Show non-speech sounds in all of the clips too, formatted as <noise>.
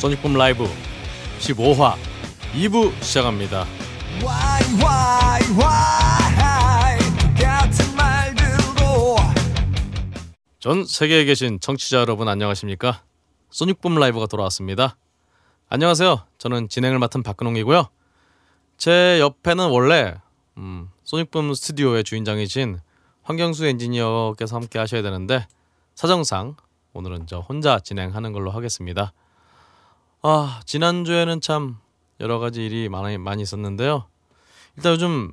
소닉붐 라이브 15화 2부 시작합니다. Why, why, why, 전 세계에 계신 청취자 여러분 안녕하십니까? 소닉붐 라이브가 돌아왔습니다. 안녕하세요. 저는 진행을 맡은 박근홍이고요. 제 옆에는 원래 음, 소닉붐 스튜디오의 주인장이신 황경수 엔지니어께서 함께 하셔야 되는데 사정상 오늘은 저 혼자 진행하는 걸로 하겠습니다. 아 지난주에는 참 여러 가지 일이 많이 많이 있었는데요. 일단 요즘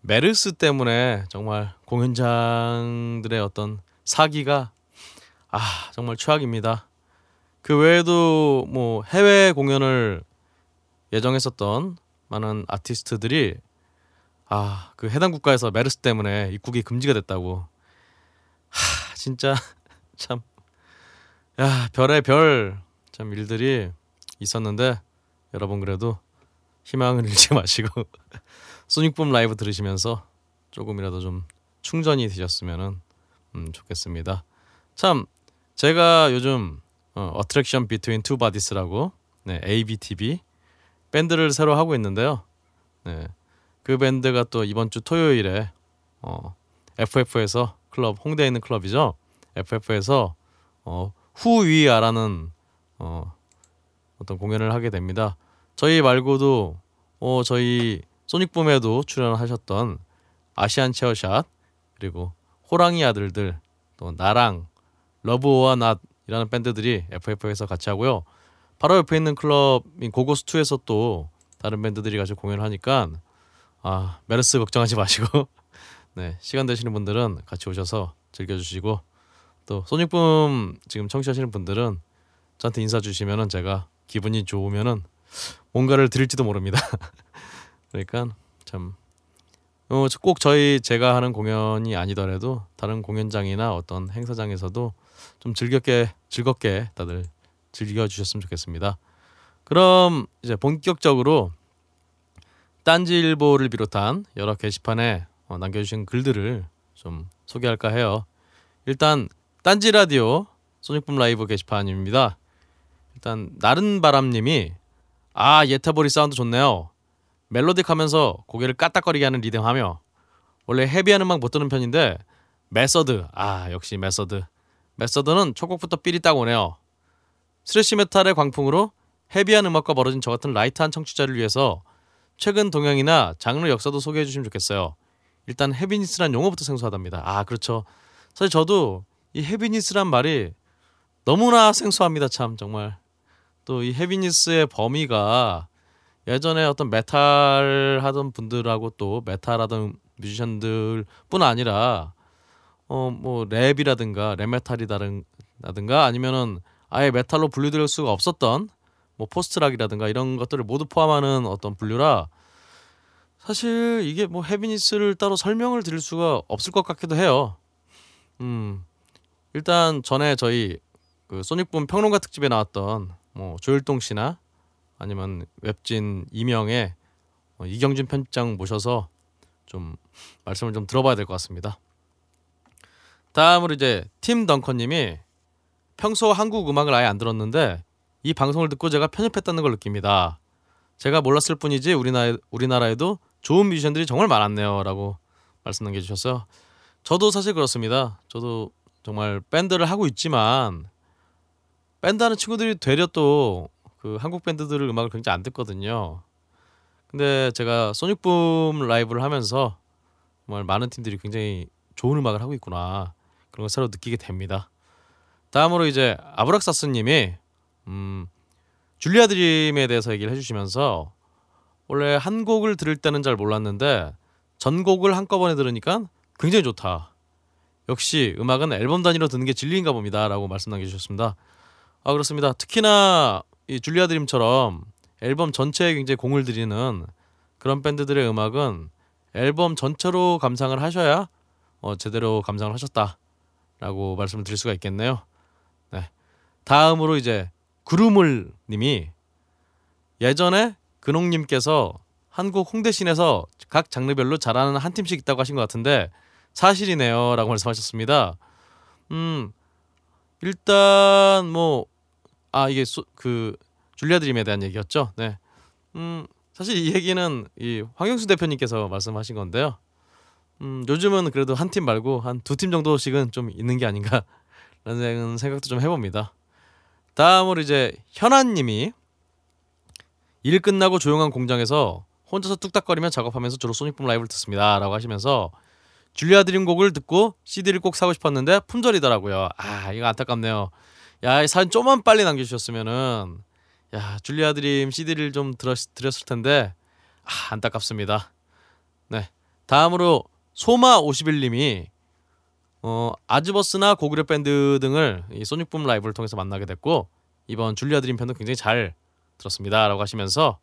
메르스 때문에 정말 공연장들의 어떤 사기가 아 정말 최악입니다. 그 외에도 뭐 해외 공연을 예정했었던 많은 아티스트들이 아 그 해당 국가에서 메르스 때문에 입국이 금지가 됐다고 하 진짜 <laughs> 참 야 별의 별 참 일들이 있었는데 여러분 그래도 희망을 잃지 <laughs> 마시고 <laughs> 소닉붐 라이브 들으시면서 조금이라도 좀 충전이 되셨으면 음, 좋겠습니다. 참 제가 요즘 어, Attraction Between Two Bodies라고 네, ABTB 밴드를 새로 하고 있는데요. 네, 그 밴드가 또 이번 주 토요일에 어, FF에서 클럽 홍대에 있는 클럽이죠. FF에서 어, 후위아라는 어, 어떤 공연을 하게 됩니다. 저희 말고도 어 저희 소닉붐에도 출연하셨던 아시안 체어샷 그리고 호랑이 아들들 또 나랑 러브와 낫이라는 밴드들이 FF에서 같이 하고요. 바로 옆에 있는 클럽인 고고스2에서 또 다른 밴드들이 같이 공연을 하니까 아 메르스 걱정하지 <laughs> 마시고 네 시간 되시는 분들은 같이 오셔서 즐겨주시고 또 소닉붐 지금 청취하시는 분들은 저한테 인사 주시면은 제가 기분이 좋으면은 뭔가를 드릴지도 모릅니다. <laughs> 그러니까 참. 어, 꼭 저희 제가 하는 공연이 아니더라도 다른 공연장이나 어떤 행사장에서도 좀 즐겁게 즐겁게 다들 즐겨 주셨으면 좋겠습니다. 그럼 이제 본격적으로 딴지일보를 비롯한 여러 게시판에 어, 남겨주신 글들을 좀 소개할까 해요. 일단 딴지 라디오 소닉붐 라이브 게시판입니다. 일단 나른바람님이 아 예타보리 사운드 좋네요. melodic하면서 고개를 까딱거리게 하는 리듬하며 원래 heavy한 음악 못 듣는 편인데 메서드 아 역시 메서드 메서드는 첫 곡부터 feel이 딱 오네요. thrash metal의 광풍으로 heavy한 음악과 벌어진 저 같은 light한 청취자를 위해서 최근 동향이나 장르 역사도 소개해 주시면 좋겠어요. 일단 heaviness란 용어부터 생소하답니다. 아 그렇죠. 사실 저도 이 heaviness란 말이 너무나 생소합니다. 참 정말 또 이 heaviness의 범위가 예전에 어떤 메탈 하던 분들하고 또 메탈 하던 뮤지션들뿐 아니라 어 뭐 랩이라든가 랩메탈이라든가 아니면은 아예 메탈로 분류될 수가 없었던 뭐 포스트락이라든가 이런 것들을 모두 포함하는 어떤 분류라 사실 이게 뭐 헤비니스를 따로 설명을 드릴 수가 없을 것 같기도 해요. 음 일단 전에 저희 그 소닉붐 평론가 특집에 나왔던 뭐 조일동 씨나 아니면 웹진 이명의 어, 이경준 편집장 모셔서 좀 말씀을 좀 들어봐야 될 것 같습니다. 다음으로 이제 팀 덩커님이 평소 한국 음악을 아예 안 들었는데 이 방송을 듣고 제가 편입했다는 걸 느낍니다. 제가 몰랐을 뿐이지 우리나라 우리나라에도 좋은 뮤지션들이 정말 많았네요라고 말씀 남겨주셨어요. 저도 사실 그렇습니다. 저도 정말 밴드를 하고 있지만 밴드 하는 친구들이 되려 또 그 한국 밴드들을 음악을 굉장히 안 듣거든요. 근데 제가 소닉붐 라이브를 하면서 정말 많은 팀들이 굉장히 좋은 음악을 하고 있구나 그런 걸 새로 느끼게 됩니다. 다음으로 이제 아브락사스님이 음, 줄리아 드림에 대해서 얘기를 해주시면서 원래 한 곡을 들을 때는 잘 몰랐는데 전곡을 한꺼번에 들으니까 굉장히 좋다. 역시 음악은 앨범 단위로 듣는 게 진리인가 봅니다라고 말씀 남겨주셨습니다. 아 그렇습니다. 특히나 이 줄리아 드림처럼 앨범 전체에 굉장히 공을 들이는 그런 밴드들의 음악은 앨범 전체로 감상을 하셔야 어, 제대로 감상을 하셨다 라고 말씀을 드릴 수가 있겠네요. 네. 다음으로 이제 구루물 님이 예전에 근홍님께서 한국 홍대신에서 각 장르별로 잘하는 한 팀씩 있다고 하신 것 같은데 사실이네요 라고 말씀하셨습니다. 음, 일단 뭐, 아, 이게 소, 그 줄리아 드림에 대한 얘기였죠. 네. 음, 사실 이 얘기는 이 황영수 대표님께서 말씀하신 건데요. 음, 요즘은 그래도 한 팀 말고 한 두 팀 정도씩은 좀 있는 게 아닌가라는 생각도 좀 해봅니다. 다음으로 이제 현아님이 일 끝나고 조용한 공장에서 혼자서 뚝딱거리며 작업하면서 주로 소닉붐 라이브를 듣습니다라고 하시면서 줄리아 드림 곡을 듣고 CD를 꼭 사고 싶었는데 품절이더라고요. 아 이거 안타깝네요. 야이 사연 좀만 빨리 남겨주셨으면은 야 줄리아 드림 CD를 좀 들었, 드렸을 텐데 아 안타깝습니다. 네 다음으로 소마 51님이 어, 아즈버스나 고그랩 밴드 등을 이 소닉붐 라이브를 통해서 만나게 됐고 이번 줄리아 드림 편도 굉장히 잘 들었습니다라고 하시면서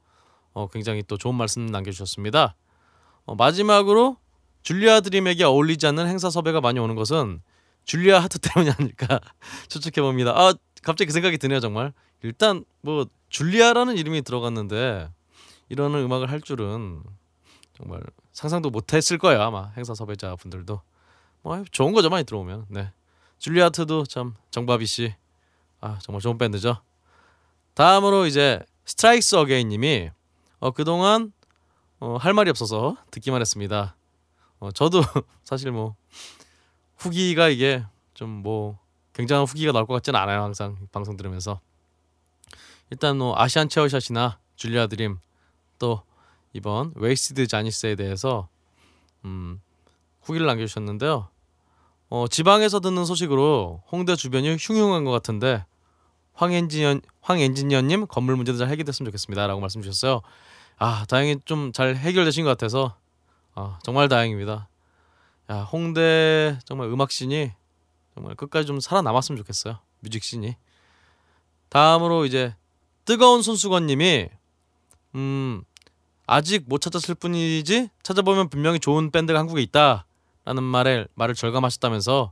어, 굉장히 또 좋은 말씀 남겨주셨습니다. 어, 마지막으로 줄리아 드림에게 어울리지 않는 행사 섭외가 많이 오는 것은 줄리아 하트 때문이 아닐까 <laughs> 추측해 봅니다. 아 갑자기 그 생각이 드네요 정말. 일단 뭐 줄리아라는 이름이 들어갔는데 이런 음악을 할 줄은 정말 상상도 못했을 거예요 아마 행사 섭외자 분들도. 뭐 좋은 거죠 많이 들어오면. 네. 줄리아트도 참 정바비 씨아 정말 좋은 밴드죠. 다음으로 이제 스트라이크스 어게인님이 어, 그동안 어, 할 말이 없어서 듣기만 했습니다. 어, 저도 <laughs> 사실 뭐 후기가 이게 좀 뭐 굉장한 후기가 나올 것 같지는 않아요 항상 방송 들으면서 일단 뭐 아시안 체어샷이나 줄리아 드림 또 이번 웨이스티드 자니스에 대해서 음, 후기를 남겨주셨는데요. 어, 지방에서 듣는 소식으로 홍대 주변이 흉흉한 것 같은데 황엔지니어 황엔지니어님 건물 문제도 잘 해결됐으면 좋겠습니다라고 말씀 주셨어요. 아 다행히 좀 잘 해결되신 것 같아서 아, 정말 다행입니다. 야 홍대 정말 음악씬이 정말 끝까지 좀 살아남았으면 좋겠어요. 뮤직씬이. 다음으로 이제 뜨거운 손수건님이 음 아직 못 찾았을 뿐이지 찾아보면 분명히 좋은 밴드가 한국에 있다라는 말에 말을 절감하셨다면서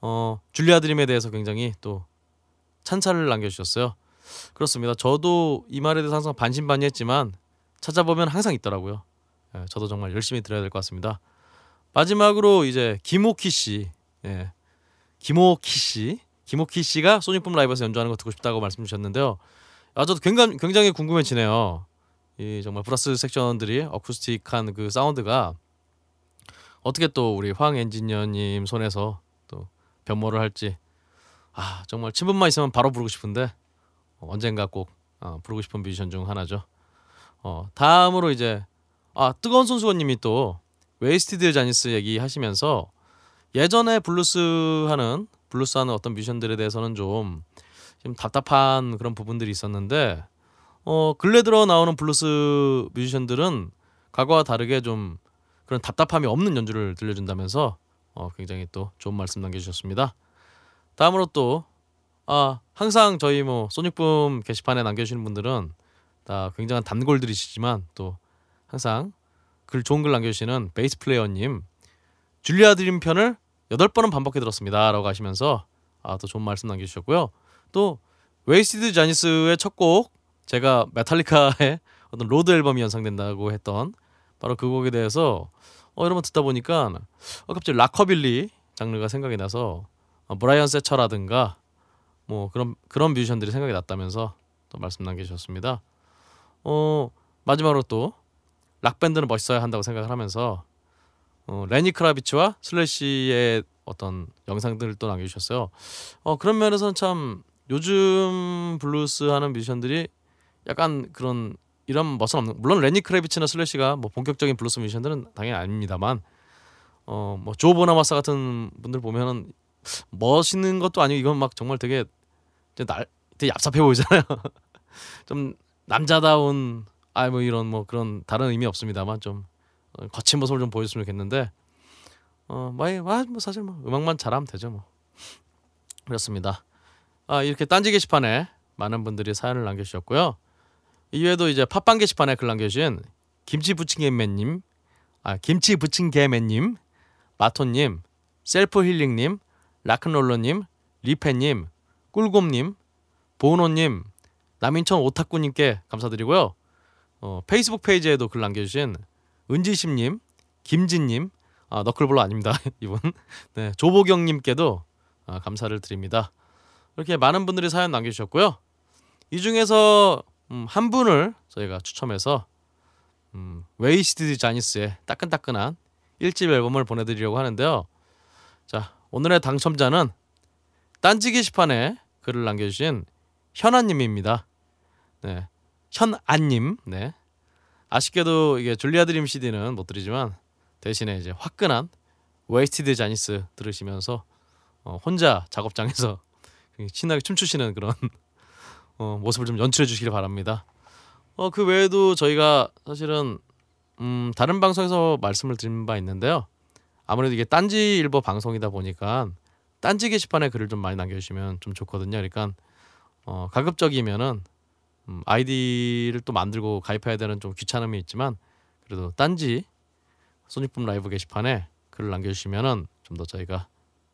어 줄리아 드림에 대해서 굉장히 또 찬사를 남겨주셨어요. 그렇습니다. 저도 이 말에 대해서 항상 반신반의했지만 찾아보면 항상 있더라고요. 예, 저도 정말 열심히 들어야 될 것 같습니다. 마지막으로 이제 김오키 씨, 예, 김오키 씨, 김오키 씨가 소닉붐 라이브에서 연주하는 거 듣고 싶다고 말씀 주셨는데요. 아 저도 굉장히 굉장히 궁금해지네요. 이 정말 브라스 섹션들이 어쿠스틱한 그 사운드가 어떻게 또 우리 황 엔지니어님 손에서 또 변모를 할지 아 정말 친분만 있으면 바로 부르고 싶은데 언젠가 꼭 어, 부르고 싶은 뮤지션 중 하나죠. 어 다음으로 이제 아 뜨거운 손수건님이 또 웨이스티드 자니스 얘기하시면서 예전에 블루스 하는 블루스 하는 어떤 뮤지션들에 대해서는 좀, 좀 답답한 그런 부분들이 있었는데 어 근래 들어 나오는 블루스 뮤지션들은 과거와 다르게 좀 그런 답답함이 없는 연주를 들려준다면서 어 굉장히 또 좋은 말씀 남겨주셨습니다. 다음으로 또 아, 항상 저희 뭐 소닉붐 게시판에 남겨주시는 분들은 다 굉장한 단골들이시지만 또 항상 글 좋은 글 남겨주시는 베이스 플레이어님 줄리아 드림 편을 여덟 번은 반복해 들었습니다라고 하시면서 아, 또 좋은 말씀 남겨주셨고요. 또 웨이스티드 자니스의 첫 곡 제가 메탈리카의 <laughs> 어떤 로드 앨범이 연상된다고 했던 바로 그 곡에 대해서 이거 듣다 보니까 어 갑자기 락커빌리 장르가 생각이 나서 어, 브라이언 세처라든가 뭐 그런 그런 뮤지션들이 생각이 났다면서 또 말씀 남겨주셨습니다. 어 마지막으로 또 락 밴드는 멋있어야 한다고 생각을 하면서 어, 레니 크라비츠와 슬래시의 어떤 영상들을 또 남겨주셨어요. 어 그런 면에서는 참 요즘 블루스 하는 뮤지션들이 약간 그런 이런 멋은 없는 물론 레니 크레비츠나 슬래시가 뭐 본격적인 블루스 뮤지션들은 당연히 아닙니다만 어 뭐 조 보나마사 같은 분들 보면은 멋있는 것도 아니고 이건 막 정말 되게 날 되게 얍삽해 보이잖아요. <laughs> 좀 남자다운 아 뭐 이런 뭐 그런 다른 의미 없습니다만 좀 거친 모습을 좀 보여줬으면 좋겠는데 어뭐 뭐 사실 뭐 음악만 잘하면 되죠 뭐 그렇습니다. 아 이렇게 딴지 게시판에 많은 분들이 사연을 남겨주셨고요. 이외에도 이제 팟빵 게시판에 글 남겨주신 김치 부침개맨님, 아 김치 부침개맨님, 마토님, 셀프 힐링님, 라큰롤러님, 리페님, 꿀곰님, 보노님, 남인천 오타쿠님께 감사드리고요. 어, 페이스북 페이지에도 글 남겨주신 은지심님, 김진님, 아, 너클볼러 아닙니다 <laughs> 이분, 네, 조보경님께도 아, 감사를 드립니다. 이렇게 많은 분들이 사연 남겨주셨고요. 이 중에서 음, 한 분을 저희가 추첨해서 음, 웨이스티드 자니스의 따끈따끈한 1집 앨범을 보내드리려고 하는데요. 자 오늘의 당첨자는 딴지 게시판에 글을 남겨주신 현아님입니다. 네, 현아님. 네. 아쉽게도 이게 줄리아 드림 CD는 못 드리지만 대신에 이제 화끈한 웨이스티드 자니스 들으시면서 어, 혼자 작업장에서 <laughs> 신나게 춤추시는 그런 <laughs> 어, 모습을 좀 연출해 주시길 바랍니다. 어, 그 외에도 저희가 사실은 음, 다른 방송에서 말씀을 드린 바 있는데요. 아무래도 이게 딴지 일보 방송이다 보니까 딴지 게시판에 글을 좀 많이 남겨주시면 좀 좋거든요. 그러니까 어, 가급적이면은 음, 아이디를 또 만들고 가입해야 되는 좀 귀찮음이 있지만 그래도 딴지 소닉붐 라이브 게시판에 글을 남겨주시면은 좀 더 저희가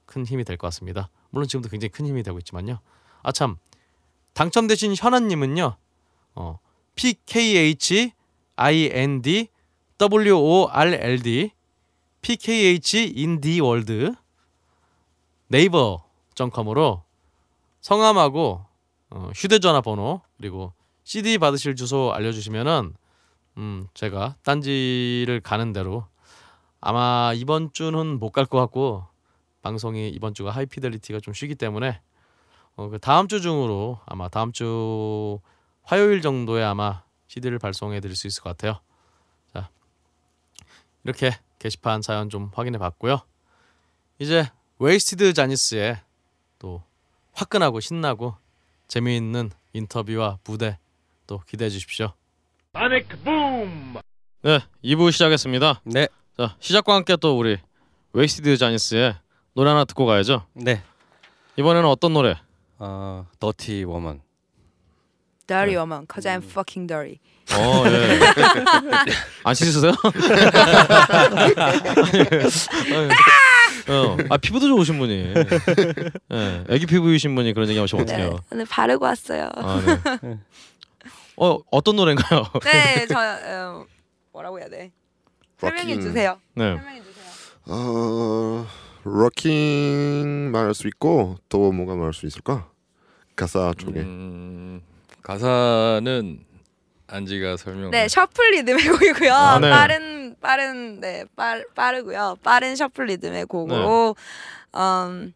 큰 힘이 될 것 같습니다. 물론 지금도 굉장히 큰 힘이 되고 있지만요. 아 참 당첨되신 현아님은요. 어, P K H I N D W O R L D P K H 인디 world 네이버.com으로 성함하고 어, 휴대전화 번호 그리고 CD 받으실 주소 알려주시면은 음 제가 딴지를 가는 대로 아마 이번 주는 못 갈 것 같고 방송이 이번 주가 하이피델리티가 좀 쉬기 때문에 어, 그 다음 주 중으로 아마 다음 주 화요일 정도에 아마 CD를 발송해 드릴 수 있을 것 같아요. 자 이렇게 게시판 사연 좀 확인해 봤고요. 이제 웨이스티드 자니스의 또 화끈하고 신나고 재미있는 인터뷰와 무대 또 기대해 주십시오. 소닉 붐. 네, 2부 시작했습니다. 네. 자, 시작과 함께 또 우리 웨이스티드 자니스의 노래 하나 듣고 가야죠. 네. 이번에는 어떤 노래? 어, 더티 Woman. Dirty woman, cause I'm fucking dirty. 어, 예. <laughs> 안 씻으세요? 어, 아 피부도 좋으신 분이, 예, 애기 피부이신 분이 그런 얘기하시면 네, 어떡해요? 오늘 바르고 왔어요. 아, 네. <laughs> 어, 어떤 노래인가요? <laughs> 네, 저 어, 뭐라고 해야 돼? 설명해. 주세요. 네. 설명해 주세요. 어, 락킹 말할 수 있고 또 뭐가 말할 수 있을까? 가사 쪽에 음, 가사는 안지가 설명. 네, 셔플 리듬의 곡이고요. 아, 네. 빠른 빠른 네, 빠르, 빠르고요. 빠른 셔플 리듬의 곡으로 음,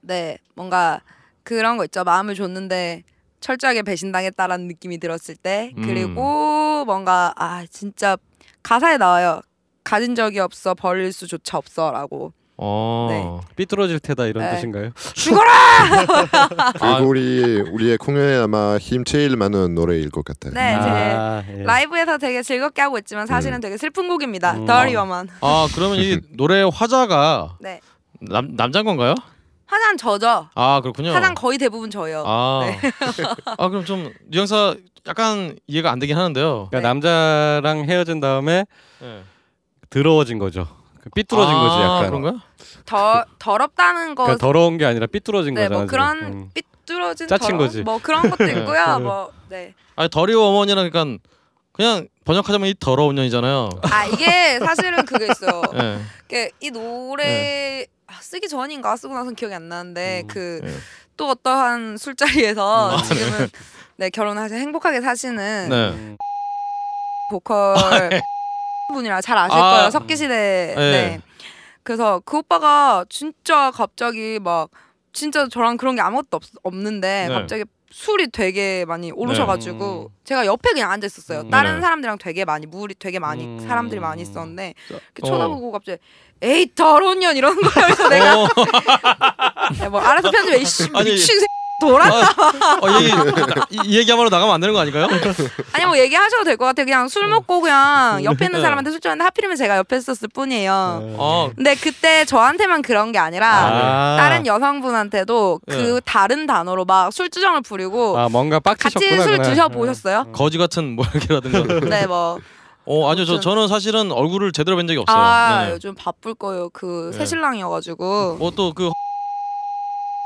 네, 뭔가 그런 거 있죠. 마음을 줬는데 철저하게 배신당했다라는 느낌이 들었을 때 음. 그리고 뭔가 아 진짜 가사에 나와요. 가진 적이 없어 버릴 수조차 없어라고 어, 네. 삐뚤어질 테다 이런 네. 뜻인가요? 죽어라 그리고 <laughs> 아. 우리 우리의 공연에 아마 힘 제일 많은 노래일 것 같아요. 네, 제 아, 예. 라이브에서 되게 즐겁게 하고 있지만 사실은 되게 슬픈 곡입니다. 음. Dirty Woman. 아 그러면 이 <laughs> 노래 화자가 네. 남 남자인 건가요? 화장 저죠. 아 그렇군요. 화장 거의 대부분 저요. 아, 네. <laughs> 아 그럼 좀 뉘앙스가 약간 이해가 안 되긴 하는데요. 그러니까 네. 남자랑 헤어진 다음에 네. 더러워진 거죠. 그 삐뚤어진 아, 거지 약간. 그런가요? 더 더럽다는 거. 그러니까 더러운 게 아니라 삐뚤어진 네, 거잖아. 뭐. 그런 음. 삐뚤어진 짜친? 거지. 뭐 그런 것도 있고요. 뭐 네. 아니 더리 어머니랑 그러니까 그냥 번역하자면 이 더러운 년이잖아요. 아 이게 사실은 그게 있어요. 예. <laughs> 이게 이 노래 아, 쓰기 전인가 쓰고 나선 기억이 안 나는데 음, 그 네. 또 어떠한 술자리에서 음, 아, 지금은 네 결혼하셔 행복하게 사시는 네. 음. 보컬 분이라 잘 아실 아, 거예요. 석기 시대. 네. 네. 그래서 그 오빠가 진짜 갑자기 막 진짜 저랑 그런 게 아무것도 없, 없는데 네. 갑자기 술이 되게 많이 오르셔가지고 음. 제가 옆에 그냥 앉아 있었어요. 음. 다른 네. 사람들이랑 되게 많이 물이 되게 많이 음. 사람들이 많이 있었는데 자, 이렇게 어. 쳐다보고 갑자기 에이 더러운 년 이러는 거예요. 그래서 내가 어, <laughs> 네, 뭐 알아서 편집해 이씨 아니, 미친 새 돌아 어, 얘기 이, 이 얘기야말로 나가면 안 되는 거 아닌가요? 아니 뭐 얘기하셔도 될 것 같아요. 그냥 술 먹고 그냥 옆에 있는 네. 사람한테 술 줬는데 하필이면 제가 옆에 있었을 뿐이에요. 어, 근데 그때 저한테만 그런 게 아니라 아. 다른 여성분한테도 그 네. 다른 단어로 막 술주정을 부리고 아 뭔가 같이 빡치셨구나. 술 그날. 드셔 보셨어요? 거지 같은 뭐 이렇게라든가. 네, 뭐. 어 아니요 저. 저는 사실은 얼굴을 제대로 뵌 적이 없어요. 아, 네. 요즘 바쁠 거예요. 그 네. 새신랑이어가지고. 뭐또그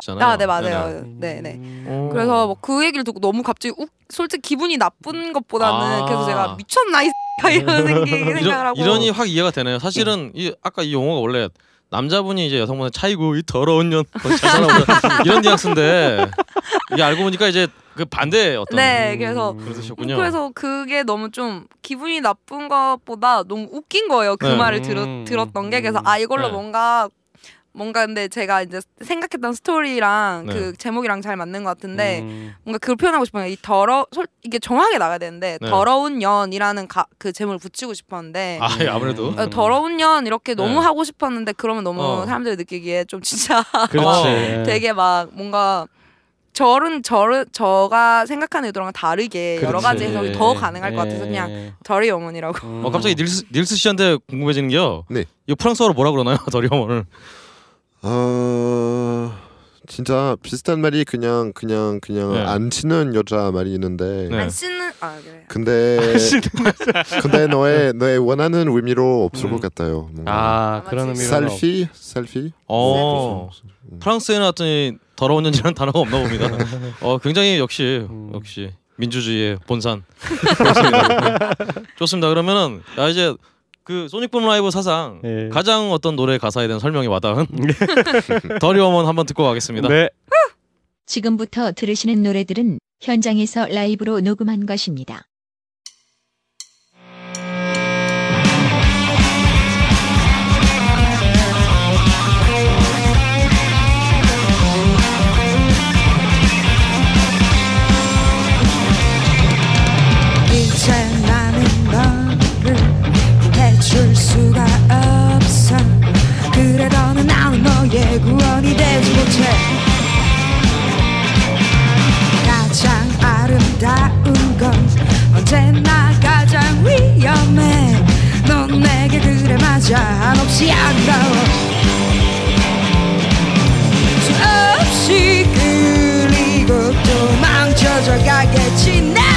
하시잖아요. 아, 네 맞아요. 네, 네. 오. 그래서 뭐 그 얘기를 듣고 너무 갑자기 욱 솔직히 기분이 나쁜 것보다는 아. 그래서 제가 미쳤나 이 <laughs> <laughs> 이런 생각을 이런, 하고 이런이 확 이해가 되네요. 사실은 이 아까 이 용어가 원래 남자분이 이제 여성분의 차이고 이 더러운 년뭐 <laughs> 이런 뉘앙스인데 이게 알고 보니까 이제 그 반대 어떤 네 그래서 그런 뜻이었군요. 그래서 그게 너무 좀 기분이 나쁜 것보다 너무 웃긴 거예요. 그 네. 말을 들었, 음. 들었던 게 그래서 아 이걸로 네. 뭔가 뭔가 근데 제가 이제 생각했던 스토리랑 네. 그 제목이랑 잘 맞는 것 같은데 음. 뭔가 그걸 표현하고 싶어요. 이 더러 솔 이게 정확하게 나가야 되는데 네. 더러운 년이라는 가, 그 제목을 붙이고 싶었는데 아 예, 아무래도 음. 어, 더러운 년 이렇게 너무 네. 하고 싶었는데 그러면 너무 어. 사람들이 느끼기에 좀 진짜 <laughs> 그렇지. 어, 되게 막 뭔가 저는 저를 저가 생각하는 의도랑 다르게 여러 가지 그렇지. 해석이 더 가능할 것 같아서 예. 그냥 저리 어머니라고. 음. 어 갑자기 닐스 닐스 씨한테 궁금해지는 게요. 네. 이거 프랑스어로 뭐라 그러나요? <laughs> 더리어머를 어 진짜 비슷한 말이 그냥 그냥 그냥 네. 안 치는 여자 말이 있는데 네. 안 씻는 아 그래. 근데 근데 너의 너의 원하는 의미로 없을 음. 것 같아요. 뭔가 아. 그런 의미로 셀피 셀피 어 프랑스에는 왔더니 더러운 년이라는 단어가 없나 봅니다. <laughs> 어 굉장히 역시 음. 역시 민주주의의 본산 <laughs> 좋습니다. 좋습니다. 그러면은 야 이제 그 소닉붐 라이브 사상 예. 가장 어떤 노래 가사에 대한 설명이 와닿은 <laughs> <laughs> 더리어먼 한번 듣고 가겠습니다. 네. 지금부터 들으시는 노래들은 현장에서 라이브로 녹음한 것입니다. 해줄 수가 없어. 그래 너는 나는 너의 구원이 되지 못해. 가장 아름다운 건 언제나 가장 위험해. 넌 내게 그래 맞아. 한없이 아름다워. 수없이 끌리고 또 망쳐져 가겠지. 난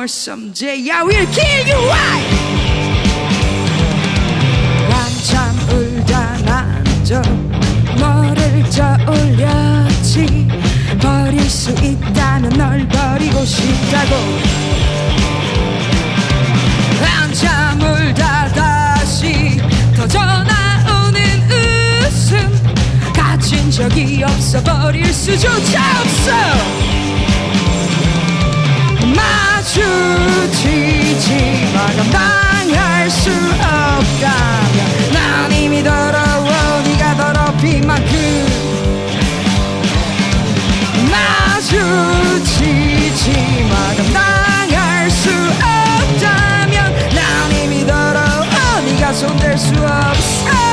more someday I will kill you. Why? 한참 울다 난또 너를 떠올렸지. 버릴 수 있다면 널 버리고 싶다고. 한참 울다 다시 터져 나오는 웃음. 가진 적이 없어 버릴 수조차 없어 마주치지 마 감당할 수 없다면 난 이미 더러워 네가 더럽힌 만큼. 마주치지 마 감당할 수 없다면 난 이미 더러워 네가 손댈 수 없어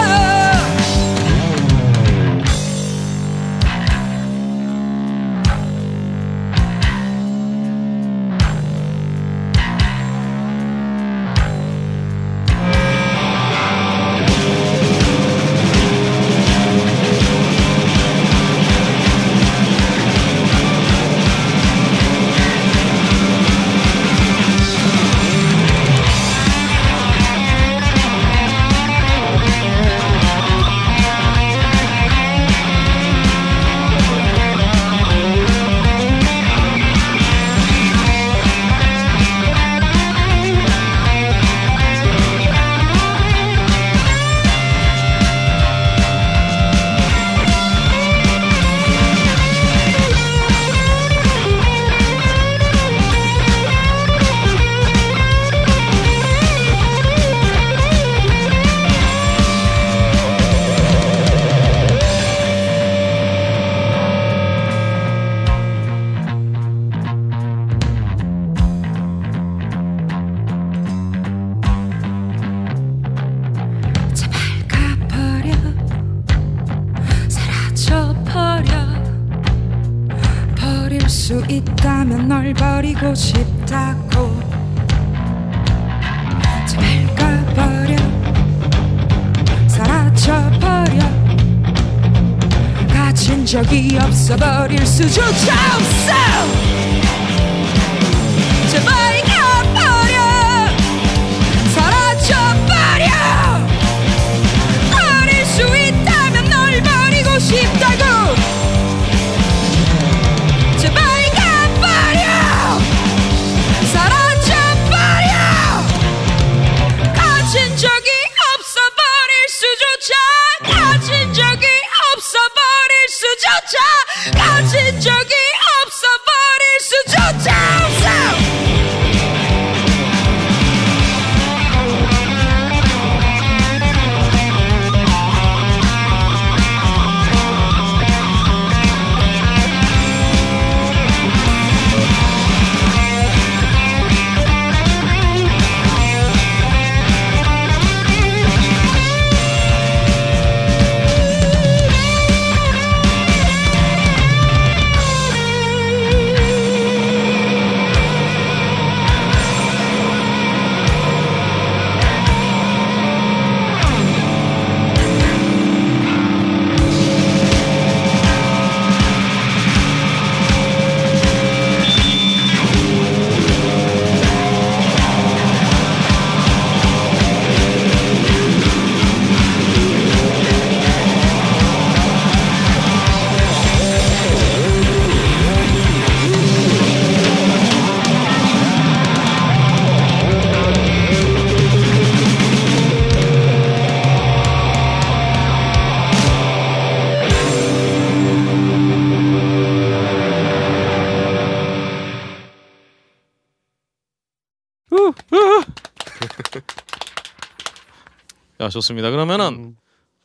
좋습니다. 그러면은 음,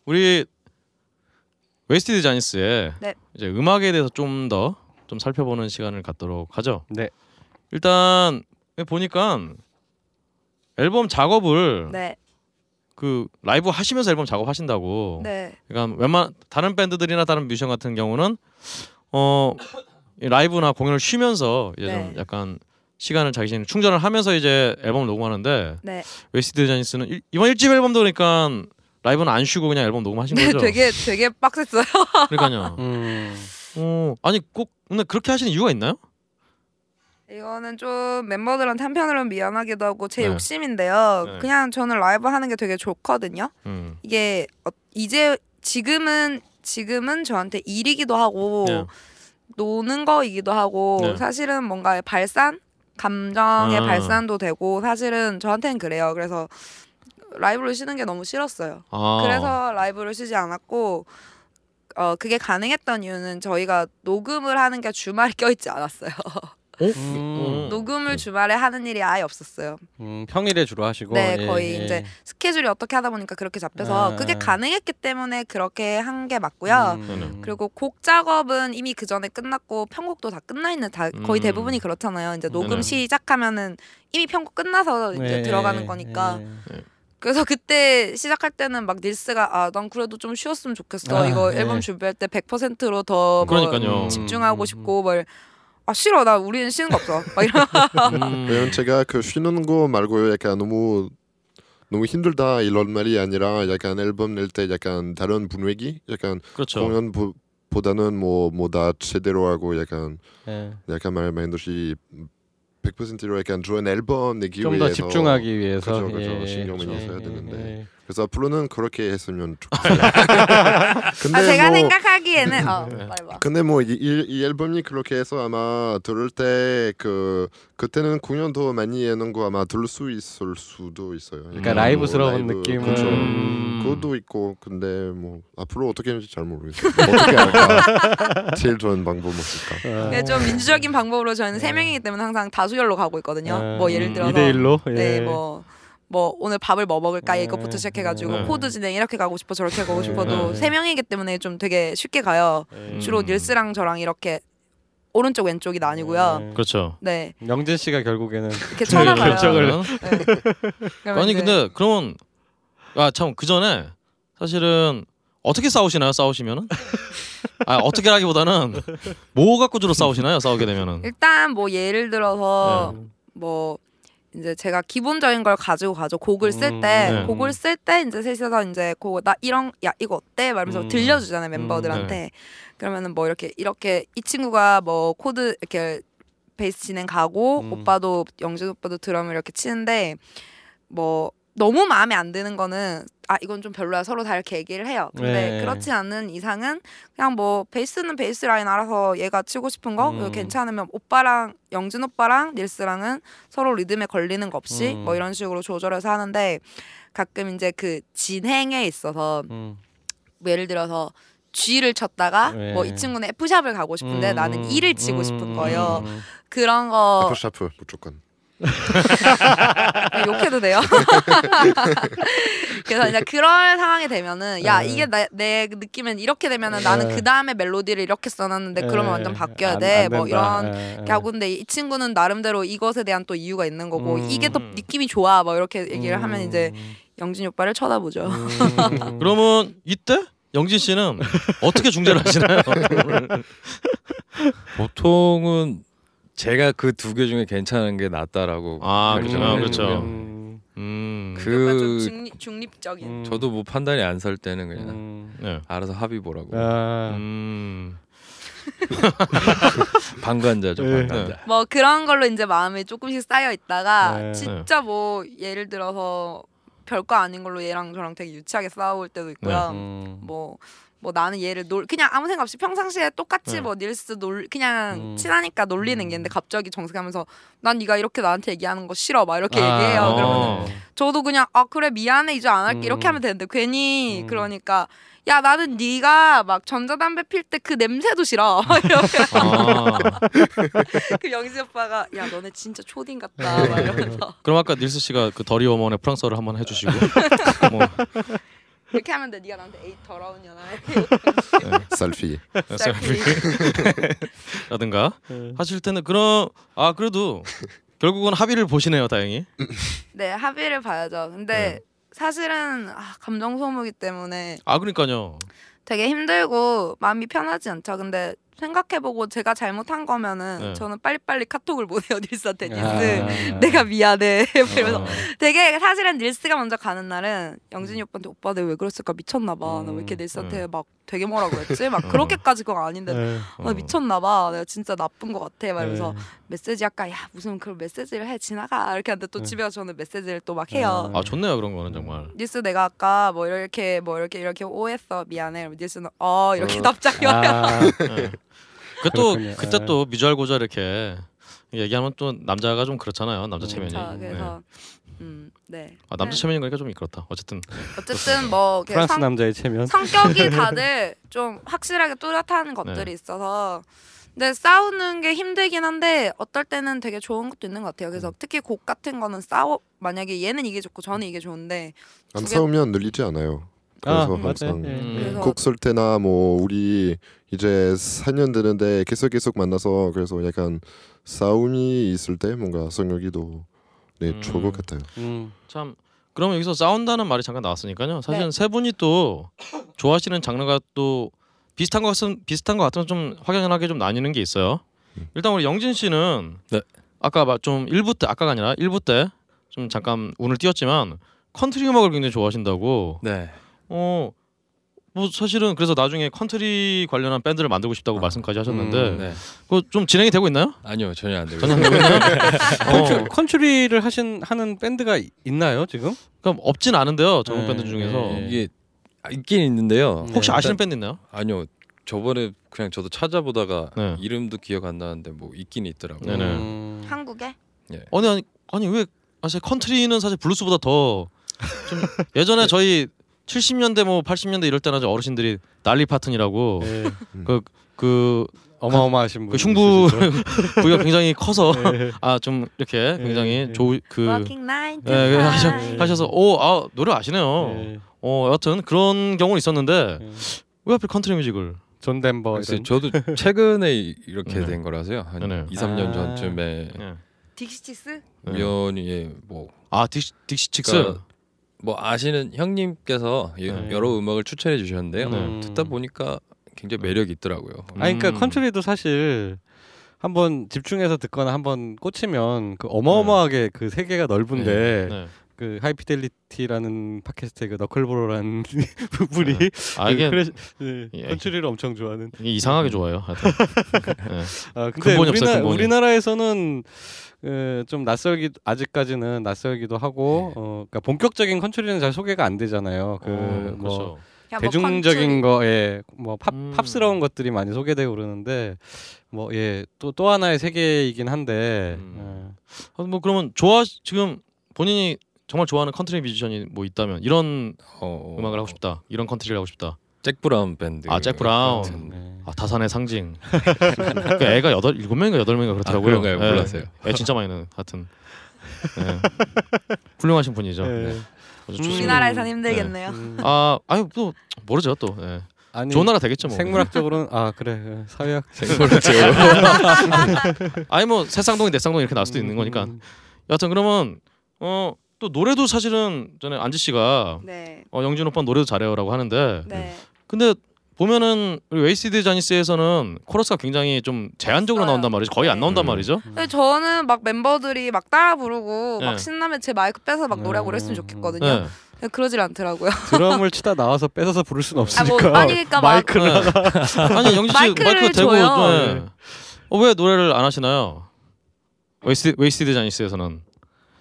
우리 웨스티드 자니스의 네. 이제 음악에 대해서 좀더좀 살펴보는 시간을 갖도록 하죠. 네. 일단 보니까 앨범 작업을 네, 그 라이브 하시면서 앨범 작업하신다고. 네, 그러니까 웬만 다른 밴드들이나 다른 뮤지션 같은 경우는 어이 라이브나 공연을 쉬면서 이제 좀 네. 약간 시간을 자기 자신 충전을 하면서 이제 앨범을 녹음하는데 네. 웨스티드 자니스는 일- 이번 일집 앨범도 그러니까 라이브는 안 쉬고 그냥 앨범 녹음하신 <laughs> 네, 거죠. 되게 되게 빡셌어요. <laughs> 그러니까요. 음, 어, 아니 꼭 근데 그렇게 하시는 이유가 있나요? 이거는 좀 멤버들한테 한편으로는 미안하기도 하고 제 네. 욕심인데요. 네. 그냥 저는 라이브 하는 게 되게 좋거든요. 음. 이게 어, 이제 지금은 지금은 저한테 일이기도 하고 네. 노는 거이기도 하고 네. 사실은 뭔가 발산 감정의 아. 발산도 되고 사실은 저한테는 그래요. 그래서 라이브를 쉬는 게 너무 싫었어요. 아. 그래서 라이브를 쉬지 않았고 어 그게 가능했던 이유는 저희가 녹음을 하는 게 주말에 <laughs> 껴있지 않았어요. 음, 녹음을 주말에 하는 일이 아예 없었어요. 음, 평일에 주로 하시고 네, 예, 거의 예. 이제 스케줄이 어떻게 하다 보니까 그렇게 잡혀서 아, 그게 아. 가능했기 때문에 그렇게 한 게 맞고요. 음, 그리고 곡 작업은 이미 그 전에 끝났고 편곡도 다 끝나 있는 다 거의 음. 대부분이 그렇잖아요. 이제 녹음 네네. 시작하면은 이미 편곡 끝나서 이제 네, 들어가는 거니까. 예. 그래서 그때 시작할 때는 막 닐스가 아 난 그래도 좀 쉬었으면 좋겠어. 아, 이거 네. 앨범 준비할 때 100%로 더 뭐. 집중하고 음, 싶고 뭘 아 싫어 나 우리는 쉬는 거 없어. 막 이런 <laughs> 음. 왜냐면 제가 그 쉬는 거 말고 약간 너무 너무 힘들다 이런 말이 아니라 약간 앨범 낼 때 약간 다른 분위기 약간 그렇죠. 공연보다는 뭐 뭐 다 제대로 하고 약간 예. 약간 말 말듯이 100%로 약간 좋은 앨범 내기 좀 위해서 더 집중하기 위해서 그죠, 그죠. 예, 신경 많이 예, 써야 예, 되는데. 예. 그래서 앞으로는 그렇게 했으면 좋겠어요. <laughs> 근데 아 제가 뭐 생각하기에는 어 네. 근데 뭐이 이 앨범이 그렇게 해서 아마 들을 때 그 그때는 공연도 많이 하는 거 아마 들을 수 있을 수도 있어요. 그러니까 음, 라이브스러운 라이브, 느낌은 그죠. 음. 그것도 있고 근데 뭐 앞으로 어떻게 하는지 잘 모르겠어요. 어떻게 할까? <laughs> 제일 좋은 방법 없을까? 어. 네, 좀 민주적인 방법으로 저희는 세 명이기 때문에 항상 다수결로 가고 있거든요. 어, 뭐 예를 음, 들어서 2대 1로 예. 네, 뭐, 뭐 오늘 밥을 뭐 먹을까 네. 이것부터 시작해가지고 네. 코드 진행 이렇게 가고 싶어 저렇게 가고 네. 싶어도 네. 세 명이기 때문에 좀 되게 쉽게 가요. 예. 주로 음. 닐스랑 저랑 이렇게 오른쪽 왼쪽이 나뉘고요. 예. 그렇죠. 네, 영진 씨가 결국에는 이렇게 쳐나가요. 결정을 네. 아니 근데 그러면 아참 그 전에 사실은 어떻게 싸우시나요? 싸우시면은? <laughs> 아 어떻게라기보다는 뭐 갖고 주로 싸우시나요? 싸우게 되면은? 일단 뭐 예를 들어서 네. 뭐 이제 제가 기본적인 걸 가지고 가죠. 곡을 쓸 음, 때 네. 곡을 쓸 때 이제 셋이서 이제 곡나 이런 야 이거 어때? 하면서 음. 들려주잖아요 멤버들한테. 그러면은 뭐 이렇게 이렇게 이 친구가 뭐 코드 이렇게 베이스 진행 가고 음. 오빠도 영준 오빠도 드럼을 이렇게 치는데 뭐 너무 마음에 안 드는 거는 아 이건 좀 별로야 서로 다 이렇게 얘기를 해요. 근데 네. 그렇지 않은 이상은 그냥 뭐 베이스는 베이스 라인 알아서 얘가 치고 싶은 거 음. 그리고 괜찮으면 오빠랑 영준 오빠랑 닐스랑은 서로 리듬에 걸리는 거 없이 음. 뭐 이런 식으로 조절해서 하는데 가끔 이제 그 진행에 있어서 음. 뭐 예를 들어서 G를 쳤다가 네. 뭐이 친구는 F 샵을 가고 싶은데 음, 나는 E를 치고 싶은 음, 거예요. 음. 그런 거 샤프 무조건. 네, <laughs> 욕해도 돼요. <laughs> 그래서 이제 그런 상황이 되면은 야 네. 이게 나, 내 느낌은 이렇게 되면은 나는 네. 그 다음에 멜로디를 이렇게 써놨는데 그러면 네. 완전 바뀌어야 안- 돼. 안 뭐. 이런 예, 이렇게 하고 근데 이 친구는 나름대로 이것에 대한 또 이유가 있는 거고 음. 이게 더 느낌이 좋아. 뭐 이렇게 얘기를 음. 하면 이제 영진이 오빠를 쳐다보죠. 음. <laughs> 그러면 이때 영진 씨는 어떻게 중재를 하시나요? 보통은 제가 그 두 개 중에 괜찮은 게 낫다라고 아, 결정을 그렇죠. 해주고요. 그렇죠. 음. 음. 그- 중립, 중립적인. 음. 저도 뭐 판단이 안 설 때는 그냥 음. 네. 알아서 합의 보라고 아. 음. <laughs> 방관자죠 네. 방관자. 뭐 그런 걸로 이제 마음이 조금씩 쌓여 있다가 네. 진짜 뭐 예를 들어서 별거 아닌 걸로 얘랑 저랑 되게 유치하게 싸울 때도 있고요. 음. 뭐, 뭐 나는 얘를 놀 그냥 아무 생각 없이 평상시에 똑같이 네. 뭐 닐스 놀 그냥 음. 친하니까 놀리는 게 있는데 갑자기 정색하면서 난 네가 이렇게 나한테 얘기하는 거 싫어 막 이렇게 아, 얘기해요. 어. 그러면 저도 그냥 아 그래 미안해 이제 안 할게 이렇게 음. 하면 되는데 괜히 음. 그러니까 야 나는 네가 막 전자담배 필 때 그 냄새도 싫어 <laughs> 이러면 아. <laughs> 그 영지 오빠가 야 너네 진짜 초딩 같다 막 이러면서 그럼 아까 닐스 씨가 그 더리 워먼의 프랑스어를 한번 해주시고 뭐 이렇게 하면 돼 네가 나한테 에이 더러운 년아 이렇게 <laughs> 셀피. 셀피. 라든가 네. 하실 때는 그런 아 그래도 결국은 합의를 보시네요 다행히. 네 합의를 봐야죠. 근데 사실은 아, 감정 소모기 때문에 아 그러니까요. 되게 힘들고 마음이 편하지 않죠. 근데 생각해보고 제가 잘못한 거면은 네. 저는 빨리빨리 카톡을 보내요 닐스한테 닐스 아. 내가 미안해 <laughs> 이러면서 어. 되게 사실은 닐스가 먼저 가는 날은 영진이 오빠한테 오빠 내가 왜 그랬을까 미쳤나 봐. 나왜 이렇게 음, 닐스한테 네. 막 되게 뭐라 그랬지? 막 어. 그렇게까지 그거 아닌데 네. 나 아, 미쳤나 봐. 내가 진짜 나쁜 것 같아. 막 네. 이러면서 메시지 아까 야 무슨 그런 메시지를 해 지나가 이렇게 하는데 또 네. 집에 가서 저는 메시지를 또 막 해요. 아 좋네요 그런 거는 정말. 닐스 내가 아까 뭐 이렇게 뭐 이렇게 이렇게 오해했어 미안해. 닐스는 어 이렇게 어. 답장이 와요. 아, 네. 그또. 그때 네. 또 미주알 고자 이렇게 얘기하면 또 남자가 좀 그렇잖아요 남자 음. 체면이. 자, 네. 그래서 음, 네. 아, 남자 체면인 거니까 좀 그렇다. 어쨌든 어쨌든 뭐 이렇게 프랑스 성, 남자의 체면. 성격이 <laughs> 다들 좀 확실하게 뚜렷한 것들이 네. 있어서 근데 싸우는 게 힘들긴 한데 어떨 때는 되게 좋은 것도 있는 것 같아요. 그래서 음. 특히 곡 같은 거는 싸워 만약에 얘는 이게 좋고 저는 이게 좋은데 안두 개- 싸우면 늘리지 않아요. 아, 그래서 맞아요. 항상 예. 음. 그래서 곡 쓸 때나 뭐 우리 이제 4년 되는데 계속 계속 만나서 그래서 약간 싸움이 있을 때 뭔가 성욕이 더 네, 음. 좋을 것 같아요. 음. 참 그러면 여기서 싸운다는 말이 잠깐 나왔으니까요. 사실은 네. 세 분이 또 좋아하시는 장르가 또 비슷한 것 같은 비슷한 것 같으면 좀 확연하게 좀 나뉘는 게 있어요. 음. 일단 우리 영진 씨는 네. 아까 막좀 일부 때 아까가 아니라 일부 때 좀 잠깐 운을 띄웠지만 컨트리 음악을 굉장히 좋아하신다고. 네. 어. 뭐 사실은 그래서 나중에 컨트리 관련한 밴드를 만들고 싶다고 아. 말씀까지 하셨는데 음, 네. 그거 좀 진행이 되고 있나요? 아니요 전혀 안 되고. 전혀 안 되고 있나요? <laughs> 컨트리, 어, 컨트리를 하신 하는 밴드가 이- 있나요 지금? 그럼 없진 않은데요. 전문 네, 밴드 중에서 네. 이게 아, 있긴 있는데요. 네. 혹시 일단- 아시는 밴드 있나요? 아니요. 저번에 그냥 저도 찾아보다가 네. 이름도 기억 안 나는데 뭐 있긴 있더라고요. 네네. 음. 한국에 아니 아니 아니 왜 사실 컨트리는 사실 블루스보다 더 좀 <laughs> 예전에 저희 70년대 뭐 80년대 이럴 때나 저 어르신들이 돌리 파튼이라고 네. 그그 어마어마하신 분. 그 흉부 부위가 굉장히 커서 <laughs> 네. 아좀 이렇게 굉장히 네. 좋그 그, Working Nine 예, 그 하셔. 하셔서 오아 노래 아시네요. 네. 어 여하튼 그런 경우는 있었는데 네. 왜 하필 컨트리 뮤직을 존 덴버 글쎄. 저도 <laughs> 최근에 이- 이렇게 네네. 된 거라서요. 한 네네. 2, 3년 아. 전쯤에 예. 딕시칙스? 네. 우연히 뭐, 아 딕시 딕시칙스 그러니까 뭐 아시는 형님께서 이- 네. 여러 음악을 추천해 주셨는데요. 네. 음. 듣다 보니까 굉장히 매력이 있더라고요. 아니 그러니까 음. 컨트리도 사실 한번 집중해서 듣거나 한번 꽂히면 그 어마어마하게 그 세계가 넓은데 네. 그 하이피델리티라는 팟캐스트의 그 너클브로라는 <laughs> 분이 아 이게 그 크래시- 네, 예. 컨트리를 엄청 좋아하는. 이게 이상하게 좋아요. 하여튼. <laughs> 네. 아 근데 없어요, 우리나, 근본이. 우리나라에서는 어, 좀 낯설기 아직까지는 낯설기도 하고 어, 그러니까 본격적인 컨트리는 잘 소개가 안 되잖아요. 그 어, 뭐 그렇죠. 뭐 대중적인 컨트리. 거에 뭐 팝, 음. 팝스러운 것들이 많이 소개되고 그러는데 뭐 예 또또 하나의 세계이긴 한데 음. 아, 뭐 그러면 좋아 지금 본인이 정말 좋아하는 컨트리 뮤지션이 뭐 있다면 이런 어, 음악을 하고 싶다. 이런 컨트리를 하고 싶다. 잭 브라운 밴드. 아, 잭 브라운. 예. 네. 아 다산의 상징. <laughs> 그 애가 여덟 일곱 명인가 여덟 명인가 그렇더라고요. 아, 그런가요? 예. 몰랐어요. 애 진짜 많이 는 하여튼. 예. 훌륭하신 분이죠. 예. 아주 좋습니다. 우리나라에선 힘들겠네요. 음, 아 아유 또 모르죠 또. 예. 아니 좋은 나라 되겠죠 뭐. 생물학적으로는 아 그래 예, 사회학 <laughs> <laughs> 아니 뭐 세쌍둥이 네쌍둥이 이렇게 날 수도 있는 거니까. 음, 여하튼 그러면 어 또 노래도 사실은 전에 안지 씨가 네. 어, 영준 오빠 노래도 잘해요라고 하는데 네. 근데 보면은 우리 웨이스티드 쟈니스에서는 코러스가 굉장히 좀 제한적으로. 나온단 말이죠. 거의 안 네. 나온단 음. 말이죠. 근데 저는 막 멤버들이 막 따라 부르고 네. 막 신나면 제 마이크 빼서 막 노래하고 음, 그랬으면 음, 좋겠거든요. 네. 근데 그러질 않더라고요. <laughs> 드럼을 치다 나와서 뺏어서 부를 수는 아, 없으니까 뭐, 아니, 그러니까 막- 마이크를 네. 아니 영지 씨 마이크를 마이크 대고 줘요. 네. 어, 왜 노래를 안 하시나요? 웨이스티드, 웨이스티드 쟈니스에서는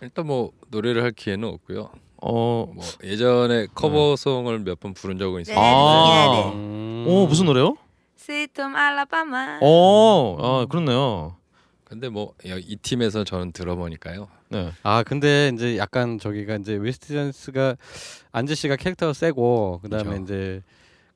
일단 뭐 노래를 할 기회는 없고요. 어, 뭐 예전에 커버송을 몇 번 부른 적은 있어요. 네. 아, 네. 음. 오 무슨 노래요? Sweet Home Alabama. 어, 아 그렇네요. 근데 뭐 이 팀에서 저는 들어보니까요. 네, 아 근데 이제 약간 저기가 이제 웨이스티드 쟈니스가 안지 씨가 캐릭터가 세고 그다음에 그죠. 이제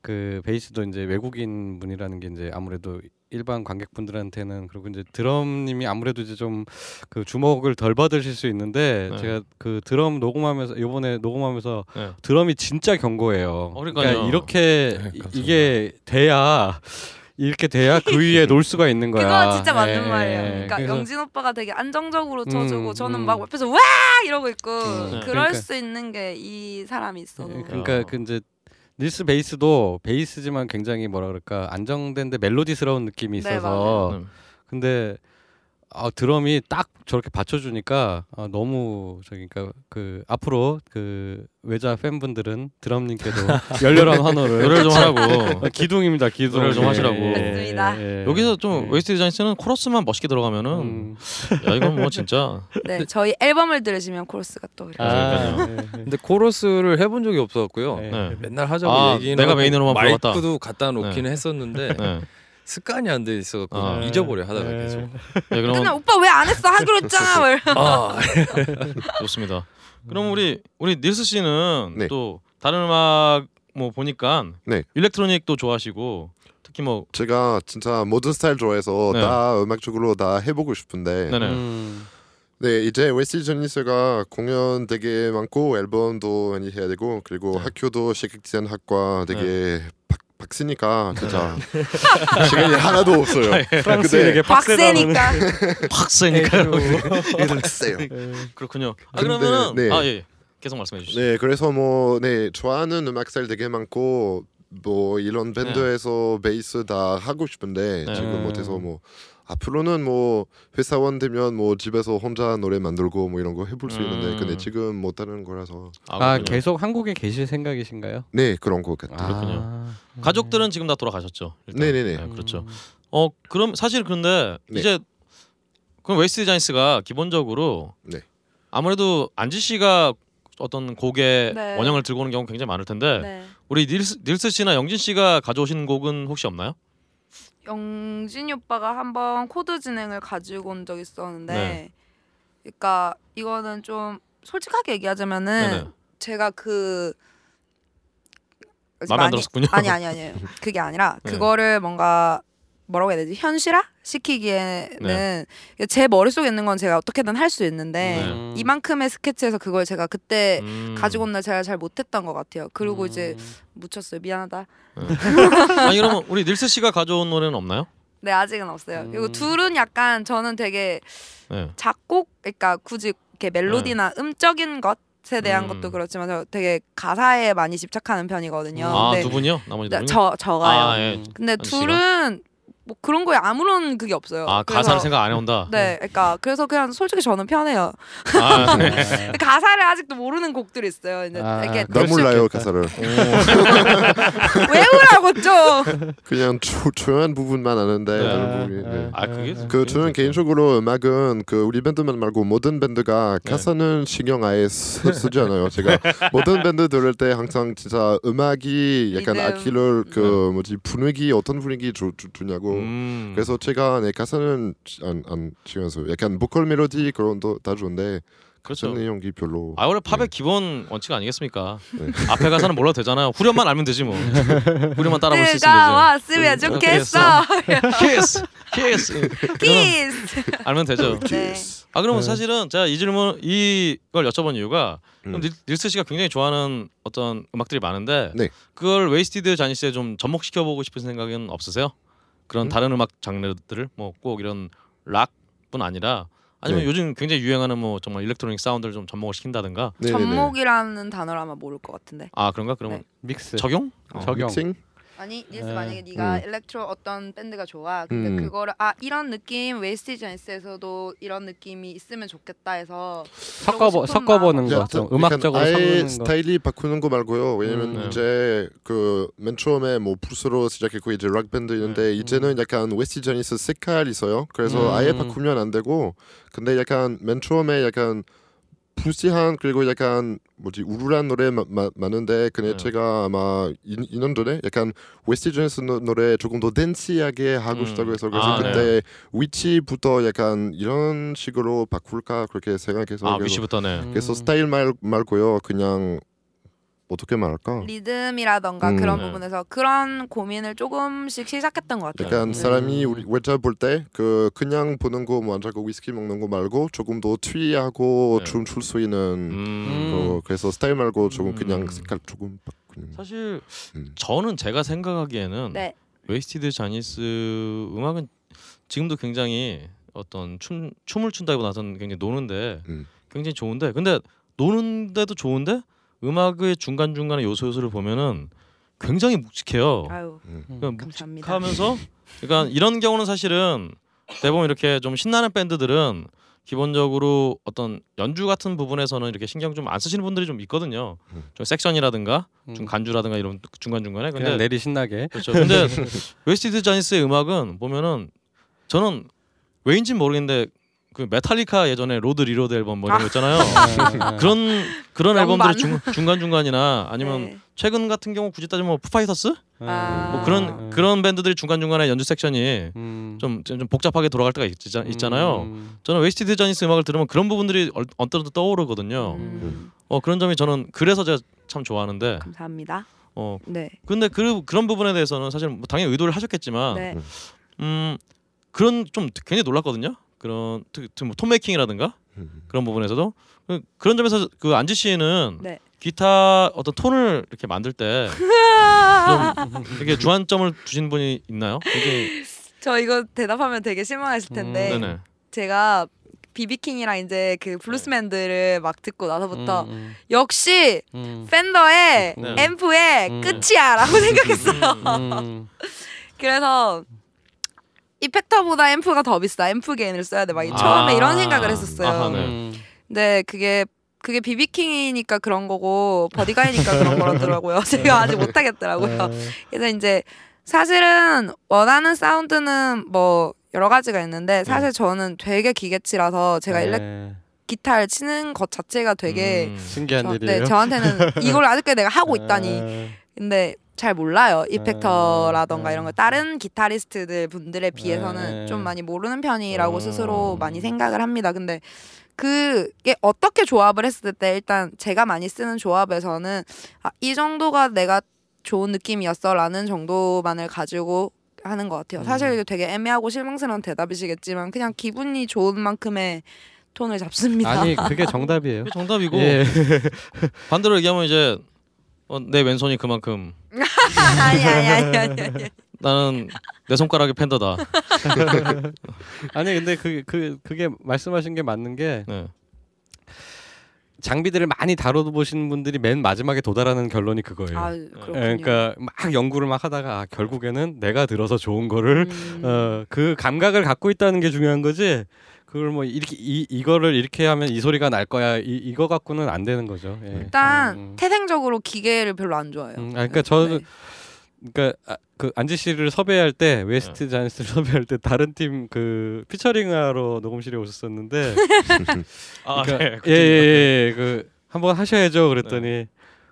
그 베이스도 이제 외국인 분이라는 게 이제 아무래도 일반 관객분들한테는 그리고 이제 드럼님이 아무래도 이제 좀 그 주목을 덜 받으실 수 있는데 네. 제가 그 드럼 녹음하면서 요번에 녹음하면서 네. 드럼이 진짜 견고해요. 어, 그러니까요. 이렇게 네, 이-. 이게 돼야 이렇게 돼야 그 위에 놀 수가 있는 거야. 그거 진짜 맞는 예, 말이에요. 예. 그러니까 그래서 영진 오빠가 되게 안정적으로 쳐주고 음, 저는 음. 막 옆에서 와 이러고 있고 음, 그럴 그러니까. 수 있는 게 이 사람이 있어도 예, 그러니까 그 이제 닐스 베이스도 베이스지만 굉장히 뭐라 그럴까 안정된데 멜로디스러운 느낌이 네, 있어서. 네. 근데 아, 드럼이 딱 저렇게 받쳐주니까 아, 너무 저기 그러니까 그 앞으로 그 외자 팬분들은 드럼님께도 <laughs> 열렬한 환호를 노래를 좀 하라고. 아, 기둥입니다 기둥 노래를 좀 하시라고. 맞습니다. 여기서 좀 예. 웨이스티드 쟈니스는 코러스만 멋있게 들어가면은 음. 야 이건 뭐 진짜 네 저희 앨범을 들으시면 코러스가 또 이렇게 아. 예, 예. 근데 코러스를 해본 적이 없었고요. 예. 네. 맨날 하자고 아, 얘기는 내가 메인으로만. 마이크도 갖다 놓기는 했었는데 네. 습관이 안 돼 있어 갖고 아. 잊어버려 하다가 예. 계속. 네, 맨날 그러면 오빠 왜 안 했어 하기로 했잖아. <laughs> 아, <laughs> 좋습니다. 그럼 우리 우리 닐스 씨는 네. 또 다른 음악 뭐 보니까 네. 일렉트로닉도 좋아하시고 특히 뭐 제가 진짜 모든 스타일 좋아해서 네. 다 음악적으로 다 해보고 싶은데 네네 음. 네 이제 웨스티 저니스가 공연 되게 많고 앨범도 많이 해야 되고 그리고 네. 학교도 시각디자인 학과 되게 박, 박스니까 진짜 <laughs> 시간이 하나도 없어요. 프랑스 근데 되게 박세니까 확 세니까요. 박스예요. 그렇군요. 아 근데, 그러면은 네. 아 예. 계속 말씀해 주시죠. 네 그래서 뭐네 좋아하는 음악 스타일 되게 많고 뭐 이런 밴드에서 베이스 다 하고 싶은데 네. 지금 못해서 뭐 앞으로는 뭐 회사원 되면 뭐 집에서 혼자 노래 만들고 뭐 이런 거 해볼 수 있는데 음. 근데 지금 못하는 거라서 아 그렇군요. 계속 한국에 계실 생각이신가요? 네 그런 거 같아요. 그렇군요. 아. 가족들은 지금 다 돌아가셨죠. 일단. 네네네. 네, 그렇죠. 어 그럼 사실 그런데 네. 이제 그럼 웨이스티드 쟈니스가 기본적으로 네. 아무래도 안지 씨가 어떤 곡의 네. 원형을 들고 오는 경우 굉장히 많을 텐데 네. 우리 닐스, 닐스 씨나 영진 씨가 가져오신 곡은 혹시 없나요? 영진이 오빠가 한번 코드 진행을 가지고 온 적 있었는데 네. 그러니까 이거는 좀 솔직하게 얘기하자면은 네네. 제가 그 마음에 안 많이- 들었군요. 아니 아니 아니 그게 아니라 <laughs> 네. 그거를 뭔가 뭐라고 해야 되지 현실화 시키기에는 네. 제 머릿속에 있는 건 제가 어떻게든 할 수 있는데 네. 음. 이만큼의 스케치에서 그걸 제가 그때 음. 가지고 온 날 제가 잘 못했던 것 같아요. 그리고 음. 이제 묻혔어요. 미안하다. <laughs> 아니 그러면 우리 닐스 씨가 가져온 노래는 없나요? 네 아직은 없어요. 음. 그리고 둘은 약간 저는 되게 네. 작곡, 그러니까 굳이 이렇게 멜로디나 음적인 것 에 대한 음. 것도 그렇지만 저 되게 가사에 많이 집착하는 편이거든요. 아 근데 두 분이요? 나머지 두 분이? 저 저가요. 아, 예. 음. 근데 안지 씨가? 둘은 뭐 그런 거에 아무런 그게 없어요. 아 그래서- 가사를 생각 안 해온다. 네, 그러니까 그래서 그냥 솔직히 저는 편해요. 아, <laughs> 네. 가사를 아직도 모르는 곡들이 있어요. 이제 아, 이렇게 나수 몰라요. 가사를. <laughs> 외우라고 좀. 그냥 조, 조용한 부분만 아는데 네. 다른 부분이. 네. 아 그게 그 저는 개인적으로 음악은 그 우리 밴드만 말고 모든 밴드가 네. 가사는 신경 아예 쓰, 쓰지 않아요. 제가 모든 밴드 들을 때 항상 진짜 음악이 약간 리듬. 아키를 그 뭐지 분위기 어떤 분위기 주, 주, 주냐고. 음. 그래서 제가 내 가사는 안, 안 써요. 약간 보컬 멜로디 그런 거다 좋은데 그렇죠. 내용이 별로. 아 원래 팝의 기본 원칙 아니겠습니까? 네. <laughs> 앞에 가사는 몰라도 되잖아요. 후렴만 알면 되지 뭐. 후렴만 따라 부를 수 있으면 왔으면 음, 좋겠어. 되지. 키스, 키스. 키스. 알면 되죠. 네. 아 그러면 네. 사실은 제가 이 질문 이걸 여쭤본 이유가 음. 닐- 닐스 씨가 굉장히 좋아하는 어떤 음악들이 많은데 네. 그걸 Wasted Johnny's에 좀 접목시켜 보고 싶은 생각은 없으세요? 그런 음? 다른 음악 장르들을 뭐 꼭 이런 락뿐 아니라 아니면 네. 요즘 굉장히 유행하는 뭐 정말 electronic 사운드를 좀 접목을 시킨다든가 네네네. 접목이라는 단어를 아마 모를 것 같은데. 아 그런가 그러면 네. 믹스. 적용? 어, 적용. 믹싱? 아니 닐스 네. 만약에 네가 음. electro 어떤 밴드가 좋아 근데 음. 그거를 아 이런 느낌 Wasted Johnny's에서도 이런 느낌이 있으면 좋겠다 해서 섞어 싶은 섞어보는 야, 거, 좀 음악적으로 아예 섞는 거. 스타일이 바꾸는 거 말고요. 왜냐면 음, 네. 이제 그 맨 처음에 뭐 블루스로 시작했고 이제 락 밴드 있는데 이제는 약간 Wasted Johnny's 색깔 있어요. 그래서 음. 아예 바꾸면 안 되고 근데 약간 맨 처음에 약간 bluesy한 그리고 약간 뭐지 우울한 노래 마, 마, 많은데 근데 네. 제가 아마 2, 년 전에 약간 Wasted Johnny's 노, 노래 조금 더 dancey하게 하고 음. 싶다고 해서 그래서 아, 그때 위치부터 약간 이런 식으로 바꿀까 그렇게 생각해서 아 그래서 위시부터네. 음. 그래서 스타일 말 말고요. 그냥 어떻게 말할까? 리듬이라던가 음. 그런 네. 부분에서 그런 고민을 조금씩 시작했던 것 같아요. 약간 음. 사람이 우리 외자 볼 때 그 그냥 보는 거뭐 앉아고 위스키 먹는 거 말고 조금 더 트위하고 네. 춤출 수 있는 음. 그, 그래서 스타일 말고 조금 음. 그냥 색깔 조금 바꾸는. 사실 음. 저는 제가 생각하기에는 네. Wasted Johnny's 음악은 지금도 굉장히 어떤 춤 춤을 춘다기보다는 굉장히 노는데 음. 굉장히 좋은데 근데 노는데도 좋은데 음악의 중간 중간에 요소 요소를 보면은 굉장히 묵직해요. 아유 그러니까 감사합니다. 묵직하면서 그러니까 이런 경우는 사실은 대부분 이렇게 좀 신나는 밴드들은 기본적으로 어떤 연주 같은 부분에서는 이렇게 신경 좀 안 쓰시는 분들이 좀 있거든요. 음. 좀 섹션이라든가 음. 좀 간주라든가 이런 중간 중간에 그냥 근데 내리 신나게. 그렇죠. 근데 <laughs> Wasted Johnny's의 음악은 보면은 저는 왜인지는 모르겠는데 그 메탈리카 예전에 Load Reload 앨범 뭐 이런 거 있잖아요. 아, 그런 그런 명반. 앨범들의 중, 중간 중간이나 아니면 네. 최근 같은 경우 굳이 따지면 뭐 Foo Fighters 아. 뭐 그런 음. 그런 밴드들이 중간 중간에 연주 섹션이 음. 좀, 좀 복잡하게 돌아갈 때가 있, 있잖아요. 음. 저는 Wasted Johnny's 음악을 들으면 그런 부분들이 얼- 언뜻 떠오르거든요. 음, 어 그런 점이 저는 그래서 제가 참 좋아하는데 감사합니다. 어 네. 근데 그 그런 부분에 대해서는 사실 뭐 당연히 의도를 하셨겠지만 네. 음 그런 좀 굉장히 놀랐거든요. 그런 특히 뭐 톤 메이킹이라든가 음. 그런 부분에서도 그- 그런 점에서 그 안지 씨는 네. 기타 어떤 톤을 이렇게 만들 때 좀 이렇게 <laughs> 주안점을 두신 분이 있나요? 굉장히 저 이거 대답하면 되게 실망하실 텐데 음. 제가 비비킹이랑 이제 그 블루스맨들을 막 듣고 나서부터 음, 역시 음, 팬더의 네. 앰프의 음. 끝이야라고 생각했어요. 음, 음. <laughs> 그래서 이펙터보다 앰프가 더 비싸. 앰프 게인을 써야 돼. 막 아. 처음에 이런 생각을 했었어요. 아하, 네. 음. 근데 그게 그게 비비킹이니까 그런 거고 버디가이니까 그런 거라더라고요. <laughs> 제가 아직 못 하겠더라고요. 네. 그래서 이제 사실은 원하는 사운드는 뭐 여러 가지가 있는데 사실 저는 되게 기계치라서 제가 일렉 네. 기타를 치는 것 자체가 되게 음. 신기한 저, 일이에요. 네, 저한테는 <laughs> 이걸 아직까지 내가 하고 있다니. 네. 근데 잘 몰라요. 이펙터라던가 네. 이런 거 다른 기타리스트들 분들에 비해서는 네. 좀 많이 모르는 편이라고 음. 스스로 많이 생각을 합니다. 근데 그게 어떻게 조합을 했을 때 일단 제가 많이 쓰는 조합에서는 아, 이 정도가 내가 좋은 느낌이었어라는 정도만을 가지고 하는 것 같아요. 사실 이게 되게 애매하고 실망스러운 대답이시겠지만 그냥 기분이 좋은 만큼의 톤을 잡습니다. 아니 그게 <laughs> 정답이에요. 그게 정답이고 예. 반대로 얘기하면 이제 어, 내 왼손이 그만큼 아니 아니 아니 아니. 아니. 나는 내 손가락이 팬더다. <laughs> 아니 근데 그그 그게 말씀하신 게 맞는 게 네. 장비들을 많이 다뤄보신 분들이 맨 마지막에 도달하는 결론이 그거예요. 아 그러니까 막 연구를 막 하다가 아, 결국에는 내가 들어서 좋은 거를 음. 어, 그 감각을 갖고 있다는 게 중요한 거지. 그걸 뭐 이렇게 이 이거를 이렇게 하면 이 소리가 날 거야. 이 이거 갖고는 안 되는 거죠. 예. 일단 음, 태생적으로 기계를 별로 안 좋아해요. 음, 아, 그러니까 저는 네. 그러니까 아, 그 안지 씨를 섭외할 때 Wasted Johnny's를 <laughs> 섭외할 때 다른 팀 그 피처링하러 녹음실에 오셨었는데 <laughs> 아, 그러니까 네. 예예 예 그 한번 하셔야죠 그랬더니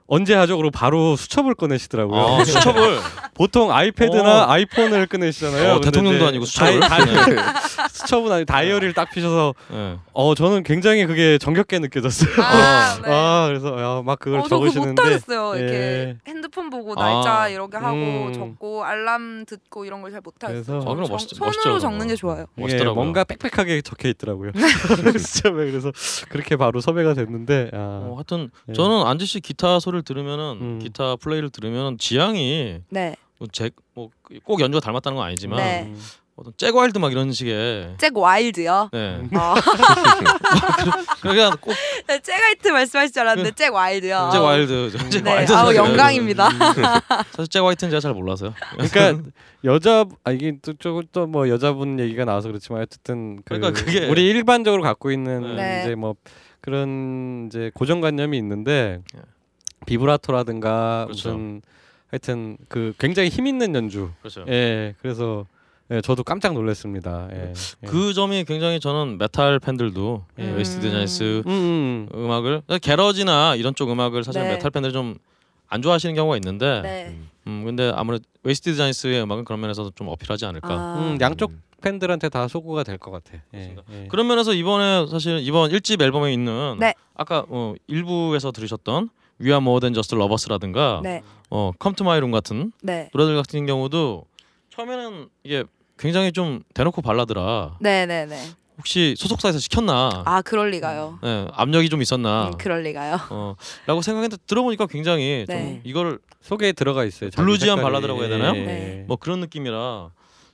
언제 하죠? 그리고 바로 수첩을 꺼내시더라고요. 아, <laughs> 수첩을 보통 아이패드나 어. 아이폰을 꺼내시잖아요. 어, 대통령도 아니고 수첩을. 다이, 다이, <laughs> 수첩은 아니 다이어리를 딱 피셔서 네. 어 저는 굉장히 그게 정겹게 느껴졌어요. 아, <laughs> 네. 아 그래서 야, 막 그걸 어, 적으시는데 못하겠어요. 예. 이렇게 핸드폰 보고 아. 날짜 이렇게 하고 음. 적고 알람 듣고 이런 걸 잘 못하겠어요. 아, 그럼 정- 멋있- 손으로 멋있죠, 적는. 게 좋아요. 이게 멋있더라고요. 뭔가 빽빽하게 적혀 있더라고요. 수첩에 그래서 그렇게 바로 섭외가 됐는데 아, 어, 하여튼 예. 저는 안지 씨 기타 소리 를 들으면은 음. 기타 플레이를 들으면 지향이 네. 뭐제뭐꼭 연주가 닮았다는 건 아니지만 네. 음. 어떤 Zakk Wylde 막 이런 식의 Zakk Wylde요. 네. 어. <laughs> 그러니까 꼭 <laughs> 네, Jack White 말씀하실 줄 알았는데 Zakk Wylde요. Zakk Wylde Zakk 네, Wylde 아우. 영광입니다. 사실 Jack White는 제가 잘 몰라서요. 그러니까 <laughs> 여자 아 이게 또또뭐 여자분 얘기가 나와서 그렇지만 어쨌든 그 그러니까 그게- 우리 일반적으로 갖고 있는 네. 이제 뭐 그런 이제 고정관념이 있는데 예. 비브라토라든가 그렇죠. 무슨 하여튼 그 굉장히 힘 있는 연주. 그렇죠. 예. 그래서 예, 저도 깜짝 놀랐습니다. 예. 예. 그 점이 굉장히 저는 메탈 팬들도 예. Wasted Johnny's 음, 음. 음악을 garage나 이런 쪽 음악을 사실 네. 메탈 팬들이 좀 안 좋아하시는 경우가 있는데 네. 음 근데 아무래도 Wasted Johnny's의 음악은 그런 면에서도 좀 어필하지 않을까. 아. 음, 양쪽 팬들한테 다 소구가 될 것 같아. 예. 예. 그런 면에서 이번에 사실 이번 1집 앨범에 있는 네. 아까 어, 일부에서 들으셨던 We Are More Than Just Lovers라든가 네. 어, Come to My Room 같은 네. 노래들 같은 경우도 처음에는 이게 굉장히 좀 대놓고 발라드라 네, 네, 네. 혹시 소속사에서 시켰나 아, 그럴 리가요. 예, 압력이 좀 있었나 음, 그럴 리가요. 어, 라고 생각했는데 들어보니까 굉장히 네. 좀 이거를 속에 들어가 있어요. bluesy한. 발라드라고 해야 되나요? 예. 네. 뭐 그런 느낌이라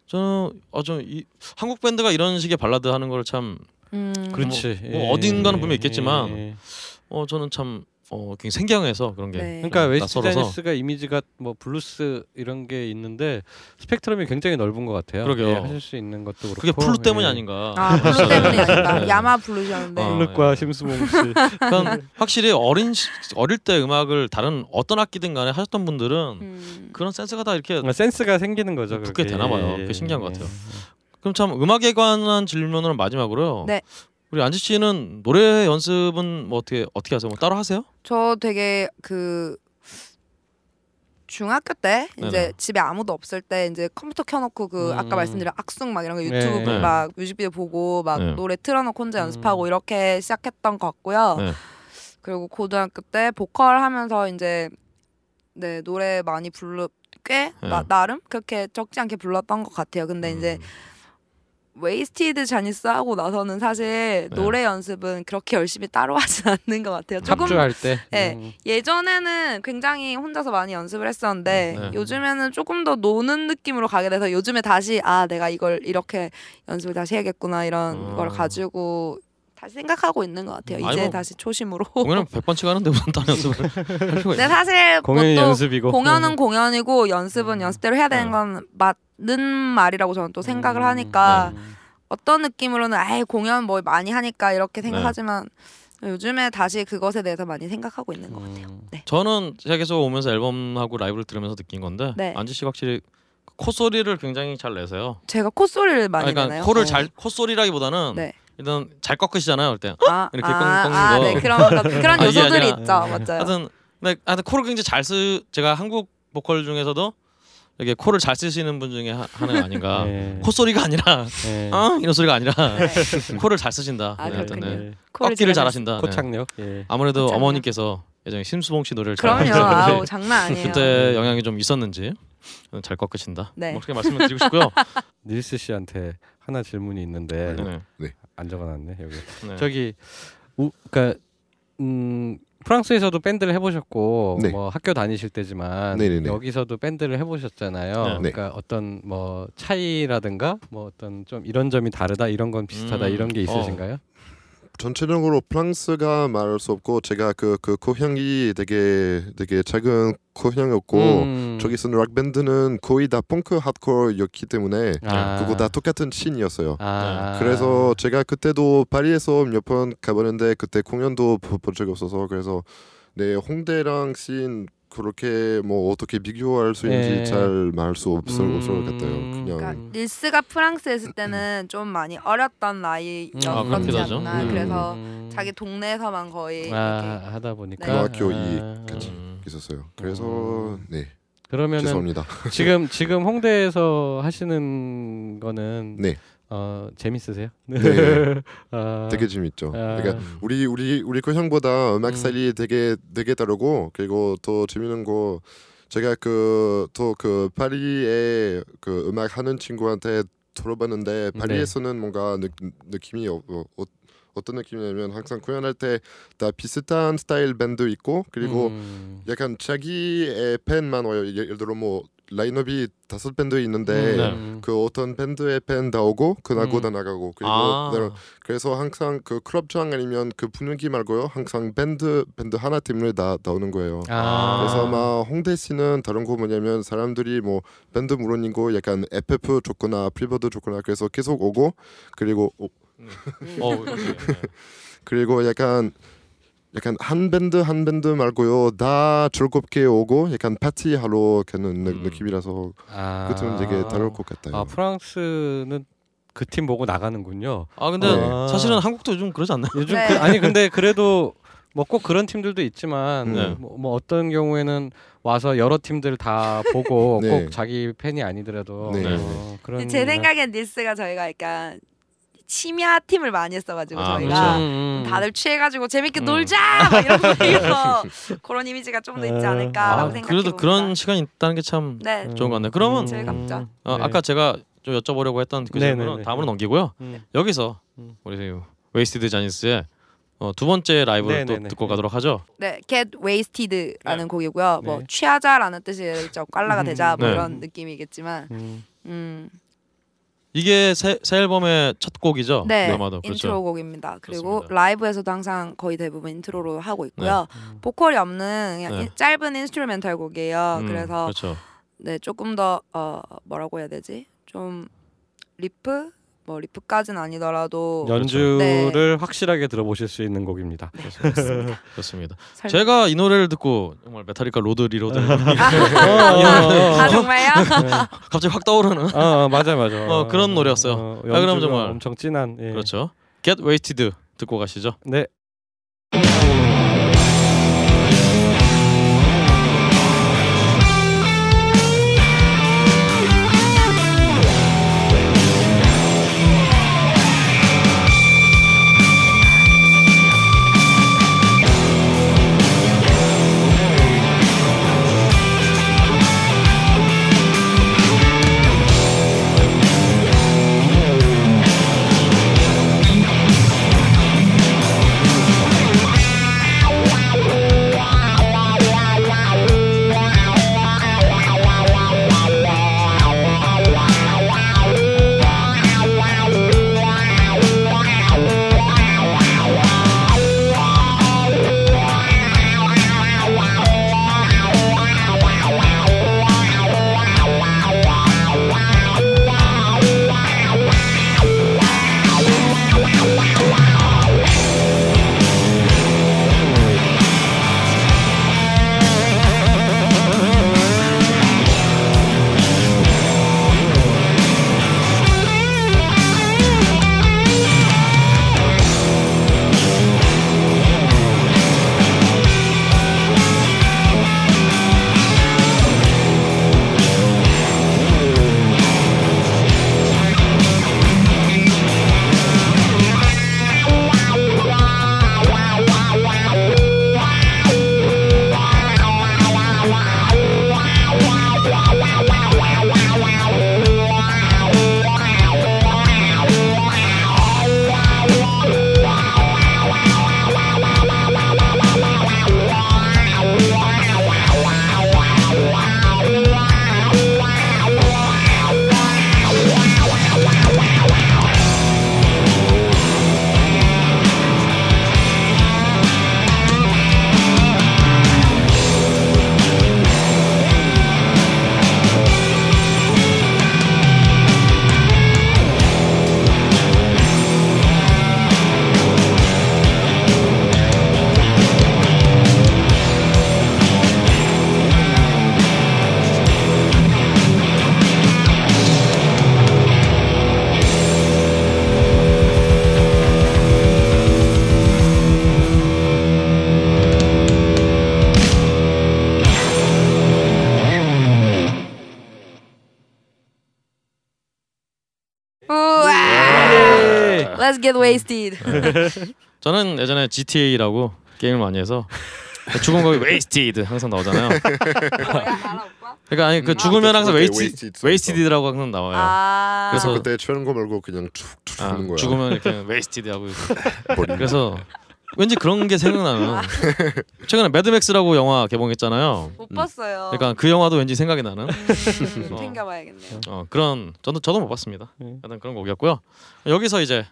저는 어좀이 한국 밴드가 이런 식의 발라드 하는 걸참 음. 그렇지. 뭐 예. 어딘가는 분명히 있겠지만 예. 어 저는 참 어, 굉장히 생경해서 그런 게 네. 그러니까 좀 Wasted 낯설어서. Johnny's가 이미지가 뭐 블루스 이런 게 있는데 스펙트럼이 굉장히 넓은 것 같아요. 그러게요. 예, 하실 수 있는 것도 그렇고. 그게 플룻 때문이 예. 아닌가 아, 플룻 <laughs> 때문이 아닌가. 야마 블루셨는데. 어. 플룻과 예. 심수봉 씨. <laughs> 그러니까 확실히 어린 시, 어릴 때 음악을 다른 어떤 악기든 간에 하셨던 분들은 음. 그런 센스가 다 이렇게 아, 센스가 생기는 거죠. 그렇게. 되나 봐요. 예, 그게 신기한 것 예. 같아요. 그럼 참 음악에 관한 질문을 마지막으로요. 네. 우리 안지 씨는 노래 연습은 뭐 어떻게 어떻게 하세요? 뭐 따로 하세요? 저 되게 그 중학교 때 이제 네네. 집에 아무도 없을 때 이제 컴퓨터 켜놓고 그 음. 아까 말씀드린 악숙 막 이런 거 네. 유튜브 네. 막 뮤직비디오 보고 막 네. 노래 틀어놓고 혼자 음. 연습하고 이렇게 시작했던 것 같고요. 네. 그리고 고등학교 때 보컬 하면서 이제 네 노래 많이 불러 꽤 나, 네. 나름 그렇게 적지 않게 불렀던 것 같아요. 근데 이제 음. Wasted Johnny's 하고 나서는 사실 네. 노래 연습은 그렇게 열심히 따로 <laughs> 하진 않는 것 같아요. 조금 합주할 때. 네. 음. 예전에는 굉장히 혼자서 많이 연습을 했었는데 네. 요즘에는 조금 더 노는 느낌으로 가게 돼서 요즘에 다시 아 내가 이걸 이렇게 연습을 다시 해야겠구나 이런 음. 걸 가지고 다시 생각하고 있는 것 같아요. 이제 뭐 다시 초심으로. 공연은 100번씩 하는데 무슨 딴 연습을 할 필요가 있나? 사실 공연이 그것도 연습이고. 공연은 공연이고 연습은 음. 연습대로 해야 되는 네. 건맞 는 말이라고 저는 또 생각을 음. 하니까 음. 어떤 느낌으로는 아예 공연 뭐 많이 하니까 이렇게 생각하지만 요즘에 다시 그것에 대해서 많이 생각하고 있는 것 같아요. 음. 저는 제가 계속 오면서 앨범하고 라이브를 들으면서 느낀 건데 네. 안지 씨가 확실히 콧소리를 굉장히 잘 내세요. 제가 콧소리를 많이 그러니까 내나요? 코를 어. 잘 콧소리라기보다는 네. 일단 잘 꺾으시잖아요, 그때. 아, 이렇게 아, 꺾는 아, 거. 네, 그런 거- 그런 아, 요소들이 있죠, 맞아요. 하여튼 네, 하여튼 코를 굉장히 잘 쓰. 제가 한국 보컬 중에서도 이게 코를 잘 쓰시는 분 중에 하, 하나가 아닌가. 예. <laughs> 콧소리가 아니라 예. 아 <laughs> 이런 소리가 아니라 네. <laughs> 코를 잘 쓰신다. 아, 네. 네. 꺾기를 잘하신다. 네. 코창력. 예. 아무래도 코창력. 어머니께서 예전에 심수봉 씨 노래를 잘 그럼요. 아우 장난 아니에요. 그때 영향이 좀 있었는지 잘 꺾으신다. 네. 뭐 그렇게 말씀을 드리고 싶고요. 닐스 씨한테 하나 질문이 있는데 네. 안 적어놨네 여기. 네. 저기 우, 그러니까 음, 프랑스에서도 밴드를 해보셨고 네. 뭐 학교 다니실 때지만 네네네. 여기서도 밴드를 해보셨잖아요. 네. 그러니까 어떤 뭐 차이라든가 뭐 어떤 좀 이런 점이 다르다 이런 건 비슷하다 음. 이런 게 있으신가요? 전체적으로 프랑스가 말할 수 없고 제가 그 그 고향이 되게 되게 작은 고향이었고 음. 저기 있는 락 밴드는 거의 다 펑크 하드코어였기 때문에 아. 그거 다 똑같은 씬이었어요. 아. 그래서 제가 그때도 파리에서 몇 번 가봤는데 그때 공연도 보- 본 적이 없어서 그래서 네 홍대랑 씬 그렇게 뭐 어떻게 비교할 수 있는지 네. 잘 말할 수 없을 음. 것 같아요. 그냥 그러니까 닐스가 프랑스에 있을 때는 좀 많이 어렸던 아, 나이였었지 하죠. 않나. 음. 그래서 음. 자기 동네에서만 거의 이렇게 아, 하다 보니까 네. 중학교 아. 이까지. 음. 있었어요. 그래서 음. 네 그러면은 죄송합니다. 지금 지금 홍대에서 하시는 거는 네. 어 재밌으세요? <laughs> 네. 아, 되게 재밌죠. 아. 그러니까 우리 우리 우리 고향보다 음악 음. 스타일이 되게 되게 다르고 그리고 더 재밌는 거 제가 그또그 파리에 그 음악 하는 친구한테 들어봤는데 파리에서는 뭔가 느, 느낌이 어, 어, 어, 어떤 느낌이냐면 항상 공연할 때 다 비슷한 스타일 밴드 있고 그리고 음. 약간 자기의 팬만 와요. 예- 예를 들어 뭐 라인업이 다섯 밴드 있는데 음. 그 어떤 밴드의 팬 다 오고 그 나고 음. 다 나가고 그리고 아. 네, 그래서 항상 그 클럽장 아니면 그 분위기 말고요 항상 밴드 밴드 하나 때문에 다 나오는 거예요. 아. 그래서 아마 홍대 씬은 다른 거 뭐냐면 사람들이 뭐 밴드 물론이고 약간 FF 좋거나 프리버드 좋거나 그래서 계속 오고 그리고 오, 어, 이렇게. <laughs> 그리고 약간 약간 한 밴드 한 밴드 말고요 다 즐겁게 오고 약간 파티 하러 가는 느- 음. 느낌이라서 아. 그것은 되게 다를 것 같아요. 아 프랑스는 그 팀 보고 나가는군요. 아 근데 네. 사실은 한국도 요즘 그러지 않나요? 요즘 네. 그, 아니 근데 그래도 뭐 꼭 그런 팀들도 있지만 네. 뭐, 뭐 어떤 경우에는 와서 여러 팀들 다 보고 <laughs> 네. 꼭 자기 팬이 아니더라도 네. 어, 그런 제 생각엔 닐스가 저희가 약간 심야 팀을 많이 했어가지고 아, 저희가 음, 음. 다들 취해가지고 재밌게 음. 놀자 막 이런 <laughs> 분위기서 그런 이미지가 좀 더 있지 아, 않을까라고 아, 생각해 그래도 그런 시간이 있다는 게참 네 좋은 것 같네요. 그러면 즐겁죠. 어, 네. 아까 제가 좀 여쭤보려고 했던 그 네네네. 질문은 다음으로 넘기고요. 음. 여기서 음. 우리 웨이스티드 자니스의 어, 두 번째 라이브를 또 네네네. 듣고 가도록 하죠. 네, Get Wasted라는 네. 곡이고요. 뭐 네. 취하자라는 뜻이죠. 꽐라가 음, 되자 뭐 네. 이런 느낌이겠지만, 음. 음, 이게 새, 새 앨범의 첫 곡이죠. 네, 아마도 그렇죠. 인트로 곡입니다. 그리고 그렇습니다. 라이브에서도 항상 거의 대부분 intro로 하고 있고요. 보컬이 없는 그냥 네. 인- 짧은 instrumental 곡이에요. 음, 그래서 그렇죠. 네 조금 더 어, 뭐라고 해야 되지? 좀 리프 뭐 riff까지는 아니더라도 연주를 확실하게 들어보실 수 있는 곡입니다. 그렇습니다. 설- <laughs> 제가 이 노래를 듣고 정말 메탈리카 Load Reload <laughs> 어, 아 정말요? <laughs> 갑자기 확 떠오르는 어, 어, 맞아 맞아. 어, 그런 노래였어요. 어, 아, 그럼 정말- 엄청 진한. 예. 그렇죠. Get Wasted 듣고 가시죠. 네. Get wasted. <laughs> 저는 예전에 GTA라고 게임을 많이 해서 죽은 거기 wasted 항상 나오잖아요. <laughs> 그러니까 아니 그 음. 죽으면 아, 항상 wasted wasted wasted라고 항상 나와요. 아. 그래서 그때 추는 거 말고 그냥 툭툭 아, 주는 거야. 죽으면 이렇게 wasted 하고 <laughs> 그래서 왠지 그런 게 생각나는 최근에 매드맥스라고 영화 개봉했잖아요. 못 봤어요. 그러니까 그 영화도 왠지 생각이 나는 음, 어. 챙겨봐야겠네요. 어, 그런 저도 저도 못 봤습니다. 네. 하여튼 그런 곡이었고요. 여기서 이제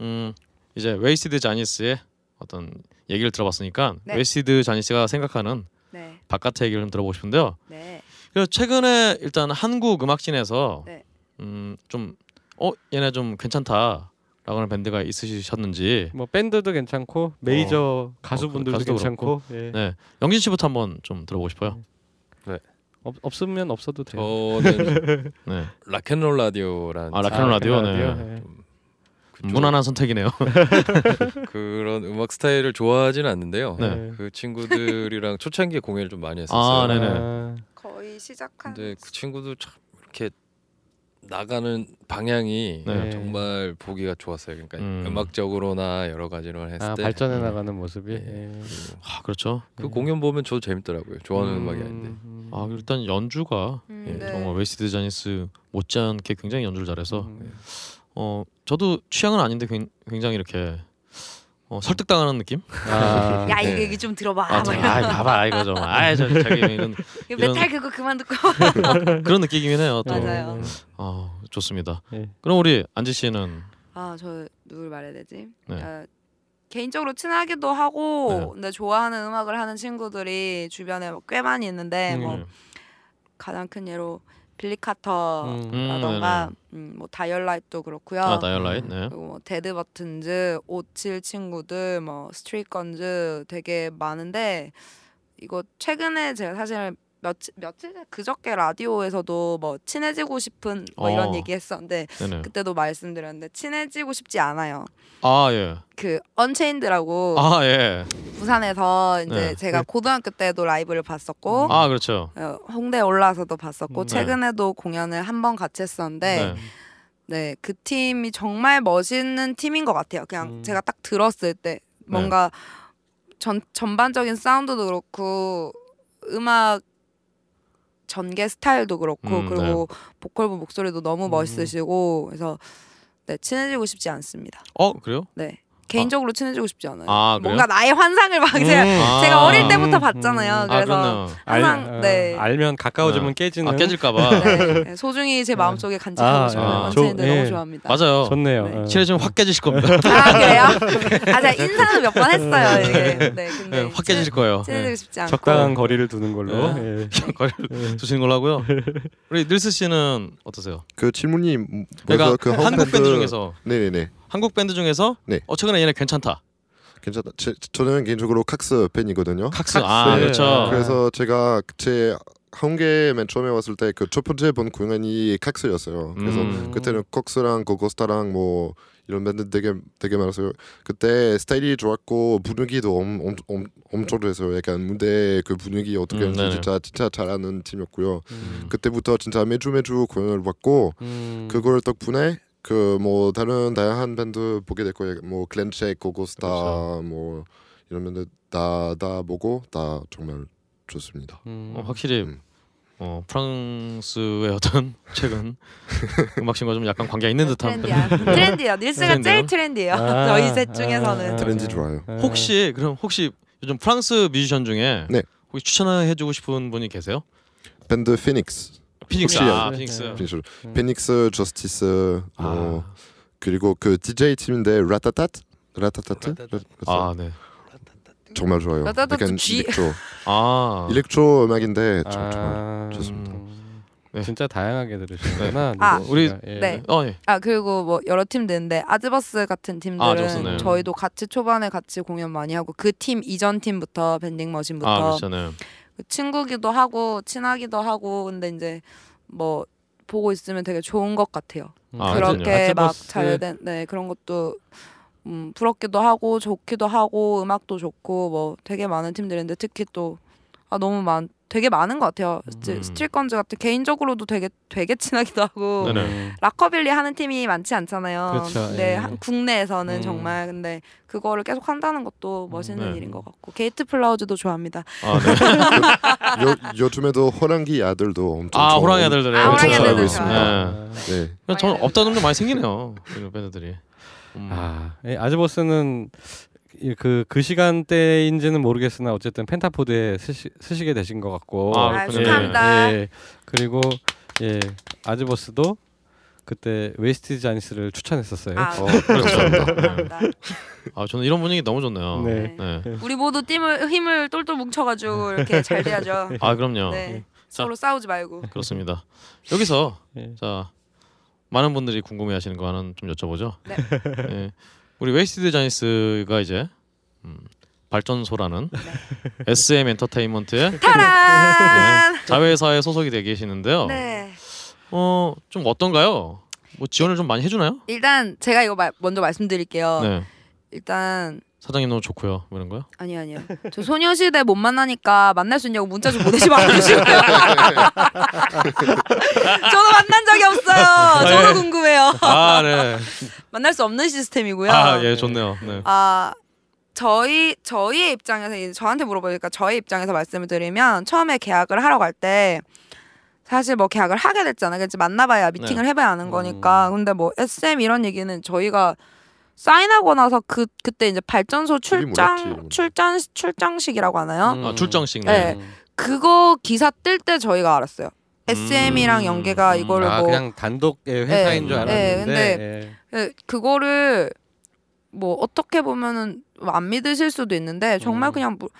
음 이제 웨이스티드 자니스의 어떤 얘기를 들어봤으니까 네. 웨이스티드 자니스가 생각하는 네, 바깥의 얘기를 좀 들어보고 싶은데요. 네. 그래서 최근에 일단 한국 음악씬에서 네. 음 좀 어 얘네 좀 괜찮다 라고 하는 밴드가 있으셨는지 뭐 밴드도 괜찮고 메이저 가수분들도 가수도 괜찮고 예. 네 영진 씨부터 한번 좀 들어보고 싶어요. 없, 없으면 없어도 돼요. 저는 <laughs> 네 락앤롤 라디오라는 아, 락앤롤 라디오, 네. 예. 그쪽- 무난한 선택이네요. <laughs> 그런 음악 스타일을 좋아하지는 않는데요. 네. 그 친구들이랑 초창기에 공연을 좀 많이 했었어요. 아, 네네. 아, 거의 시작한. 근데 그 친구도 참 이렇게 나가는 방향이 네. 정말 보기가 좋았어요. 그러니까 음. 음. 악적으로나 여러 가지로 했을 아, 때 발전해 음. 나가는 모습이. 예. 예. 아 그렇죠. 그 공연 보면 저도 재밌더라고요. 좋아하는 음, 음, 악이 아닌데. 음. 아 일단 연주가 음, 예, 네. 정말 웨이스티드 자니스 못지않게 굉장히 연주를 잘해서 음. 어 저도 취향은 아닌데 굉- 굉장히 이렇게 어, 설득당하는 느낌? 아, <laughs> 야 이거 네. 얘기 좀 들어봐. 아, 막 저. 아 봐봐 이거 좀, 아 저 자기 이런 메탈 그거 그만 듣고. <laughs> 그런 느낌이긴 해요. 또. 맞아요. 아 좋습니다. 예. 그럼 우리 안지 씨는 아 저 누굴 말해야 되지? 네. 아, 개인적으로 친하기도 하고 네. 근데 좋아하는 음악을 하는 친구들이 주변에 꽤 많이 있는데 뭐 음, 가장 큰 예로 빌리 카터라던가 음. 음, 음, 뭐 다이얼라이트도 그렇고요. 아 다이얼라이트, 네. 그리고 뭐 데드 버튼즈, 오칠 친구들, 뭐 스트리트 건즈 되게 많은데 이거 최근에 제가 사실 며칠 며칠 전 그저께 라디오에서도 뭐 친해지고 싶은 뭐 이런 어. 얘기했었는데 네네. 그때도 말씀드렸는데 친해지고 싶지 않아요. 아 예. 그 언체인드라고 아 예. 부산에서 이제 네. 제가 고등학교 때도 라이브를 봤었고 아 그렇죠. 어, 홍대 올라와서도 봤었고 음, 네. 최근에도 공연을 한 번 같이 했었는데 네. 네, 그 팀이 정말 멋있는 팀인 것 같아요. 그냥 음. 제가 딱 들었을 때 뭔가 전 전반적인 사운드도 그렇고 음악 전개 스타일도 그렇고 음, 그리고 보컬부 목소리도 너무 음. 멋있으시고 그래서 네, 친해지고 싶지 않습니다. 어 그래요? 네. 개인적으로 친해지고 싶지 않아요. 아? 뭔가 나의 환상을 막 제가, 아. 제가 어릴 때부터 봤잖아요. 아 그래서 그렇네요. 항상 알, 네. 어, 알면 가까워지면 네. 깨지는. 아 깨질까봐. 네, 소중히 제 마음속에 간직하고 아, 싶은 아, 언체인들 저- 너무 예. 좋아합니다. 맞아요. 좋네요. 네. 어. 친해지면 확 깨지실 겁니다. 아 그래요? <laughs> 아 제가 인사는 몇 번 했어요. 이게. 네, 근데 네, 확 깨지실 거예요. 친해지고 싶지 않고. 적당한 거리를 두는 걸로. 네. 예. <laughs> 거리를 두시는 걸로 하고요. <laughs> 우리 닐스 씨는 어떠세요? 그 질문이 뭐- 그러니까? 그 한국 밴드 중에서 네네네 한국 밴드 중에서 네. 어 최근에 얘네 괜찮다. 괜찮다. 제, 저는 개인적으로 칵스 팬이거든요. 칵스. 아 네. 그렇죠. 그래서 제가 제 한국에 맨 처음에 왔을 때 그 첫 번째 본 공연이 칵스였어요. 그래서 음. 그때는 칵스랑 고고스타랑 뭐 이런 밴드 되게 되게 많았어요. 그때 스타일이 좋았고 분위기도 엄, 엄, 엄, 엄청 좋았어요. 약간 무대 그 분위기 어떻게 음, 하는지. 진짜 진짜 잘하는 팀이었고요. 음. 그때부터 진짜 매주 매주 공연을 봤고 음. 그걸 덕분에 그 뭐 다른 다양한 밴드 보게 됐고 뭐 글렌체크, 고고스타 그렇죠. 뭐 이런 밴드 다 다 보고 다 정말 좋습니다. 음. 어, 확실히 음. 어, 프랑스의 어떤 <laughs> 최근 음악신과 좀 약간 관계가 있는 듯한. Trendy야. Trendy요. 닐스가 trendy요? 제일 trendy예요. 아, <laughs> 저희 셋 중에서는. 아, 트렌디 좋아요. 아. 혹시 그럼 혹시 요즘 프랑스 뮤지션 중에 네. 혹시 추천해주고 싶은 분이 계세요? 밴드 피닉스, 피닉스. 혹시요? 아 네, 피닉스. 네. 피닉스, 음. 피닉스, 저스티스 뭐 아, 그리고 그 DJ 팀인데 라타tat, 라타타트, 아 네. 정말 좋아요. 약간 G. 일렉트로, 아. 일렉트로 음악인데 저- 정말 아, 좋습니다. 음. 네. 진짜 다양하게 들으시는구나. 아, 누구- 우리- 예. 네. 어 예. 아 그리고 뭐 여러 팀들 있는데 아즈버스 같은 팀들은 아. 저희도 같이 초반에 같이 공연 많이 하고 그 팀 이전 팀부터 밴딩 머신부터 아 그렇잖아요. 그 친구기도 하고 친하기도 하고 근데 이제 뭐 보고 있으면 되게 좋은 것 같아요. 아, 그렇게 막. 잘된 네 그런 것도 음, 부럽기도 하고 좋기도 하고 음악도 좋고 뭐 되게 많은 팀들인데 특히 또 아 너무 많 되게 많은 것 같아요. 음. 스트릿 건즈 같은 개인적으로도 되게 되게 친하기도 하고 네네. 음. 락커빌리 하는 팀이 많지 않잖아요. 그렇죠, 근데 예. 한- 국내에서는 음. 정말 근데 그거를 계속 한다는 것도 멋있는 네. 일인 것 같고 게이트 플라워즈도 좋아합니다. 아, 네. <laughs> 요 요즘에도 호랑이 아들도 엄청 아 좋아- 호랑이 아들들 아, 엄청 호랑이 잘하고 아들들 있습니다. 네. 네. 저는 없다 놈도 많이 생기네요. 이런 밴드들이. 음. 아, 예, 아즈버스는 그 그 시간대인지는 모르겠으나 어쨌든 펜타포드에 쓰시, 쓰시게 되신 것 같고. 아, 아, 그렇군요. 축하합니다. 예, 그리고 예 아즈버스도 그때 웨이스트 자니스를 추천했었어요. 아, 어, 그렇죠. <laughs> 감사합니다. 아 저는 이런 분위기 너무 좋네요. 네. 네. 우리 모두 팀을 힘을 똘똘 뭉쳐가지고 이렇게 잘 돼야죠. 아 그럼요. 네. 자. 서로 싸우지 말고. 그렇습니다. 여기서 예. 자 많은 분들이 궁금해하시는 거 하나 좀 여쭤보죠. 네. 예. 우리 웨이스티드 자니스가 이제 음, 발전소라는 <laughs> SM 엔터테인먼트의. 네, 자회사에 소속이 되 계시는데요. 네. 어 좀 어떤가요? 뭐 지원을 좀 많이 해주나요? 일단 제가 이거 말, 먼저 말씀드릴게요. 네. 일단 사장님 너무 좋고요. 뭐 이런 거요? 아니 아니요. 저 소녀시대 못 만나니까 만날 수 있냐고 문자 좀 보내지 말아주시고요. <laughs> 저도 만난 적이 없어요. 저도 예. 궁금해요. 아 네. <laughs> 만날 수 없는 시스템이고요. 아 예 좋네요. 네. 아 저희 저희의 입장에서 이제 저한테 물어보니까 저희 입장에서 말씀을 드리면 처음에 계약을 하러 갈 때 사실 뭐 계약을 하게 됐잖아요. 그래서 만나봐야 미팅을 해봐야 아는 거니까. 근데 뭐 SM 이런 얘기는 저희가 사인하고 나서 그 그때 이제 발전소 출장. 출장 출장식이라고 하나요? 아 출정식 네. 음. 그거 기사 뜰 때 저희가 알았어요. SM이랑 음. 연계가 음. 이거를 아 뭐 그냥 단독의 회사인 네, 줄 네, 알았는데. 예, 그거를 뭐 어떻게 보면은 안 믿으실 수도 있는데 정말 음. 그냥 뭐,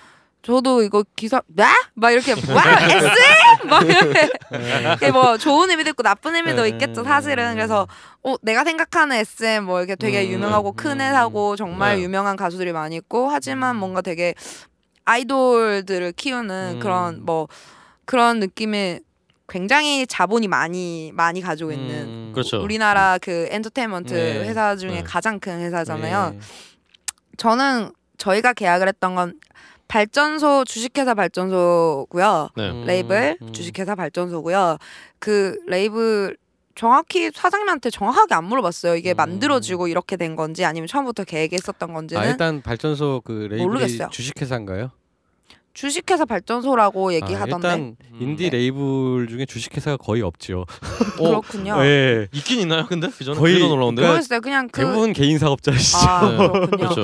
저도 이거 기사 나? 막 이렇게 와 SM 막 이렇게 뭐 좋은 의미도 있고 나쁜 의미도 네. 있겠죠 사실은 그래서 어 내가 생각하는 SM 뭐 이렇게 되게 음, 유명하고 음, 큰 음. 회사고 정말 네. 유명한 가수들이 많이 있고 하지만 뭔가 되게 아이돌들을 키우는 음. 그런 뭐 그런 느낌의 굉장히 자본이 많이 많이 가지고 있는 음. 그렇죠. 우리나라 그 엔터테인먼트 네. 회사 중에 네. 가장 큰 회사잖아요. 예. 저는 저희가 계약을 했던 건 발전소 주식회사 발전소고요. 네. 음, 레이블 음. 주식회사 발전소고요. 그 레이블 정확히 사장님한테 정확하게 안 물어봤어요. 이게 음. 만들어지고 이렇게 된 건지 아니면 처음부터 계획했었던 건지는 아 일단 발전소 그 레이블이 모르겠어요. 주식회사인가요? 주식회사 발전소라고 아, 얘기하던데 일단 인디 레이블 중에 주식회사가 거의 없죠. 어, 그렇군요. 예. 있긴 있나요? 근데 그 전에 거의-. 그러니까 모르겠어요. 그냥 그 대부분 개인 사업자시죠. 아 네. 그렇죠.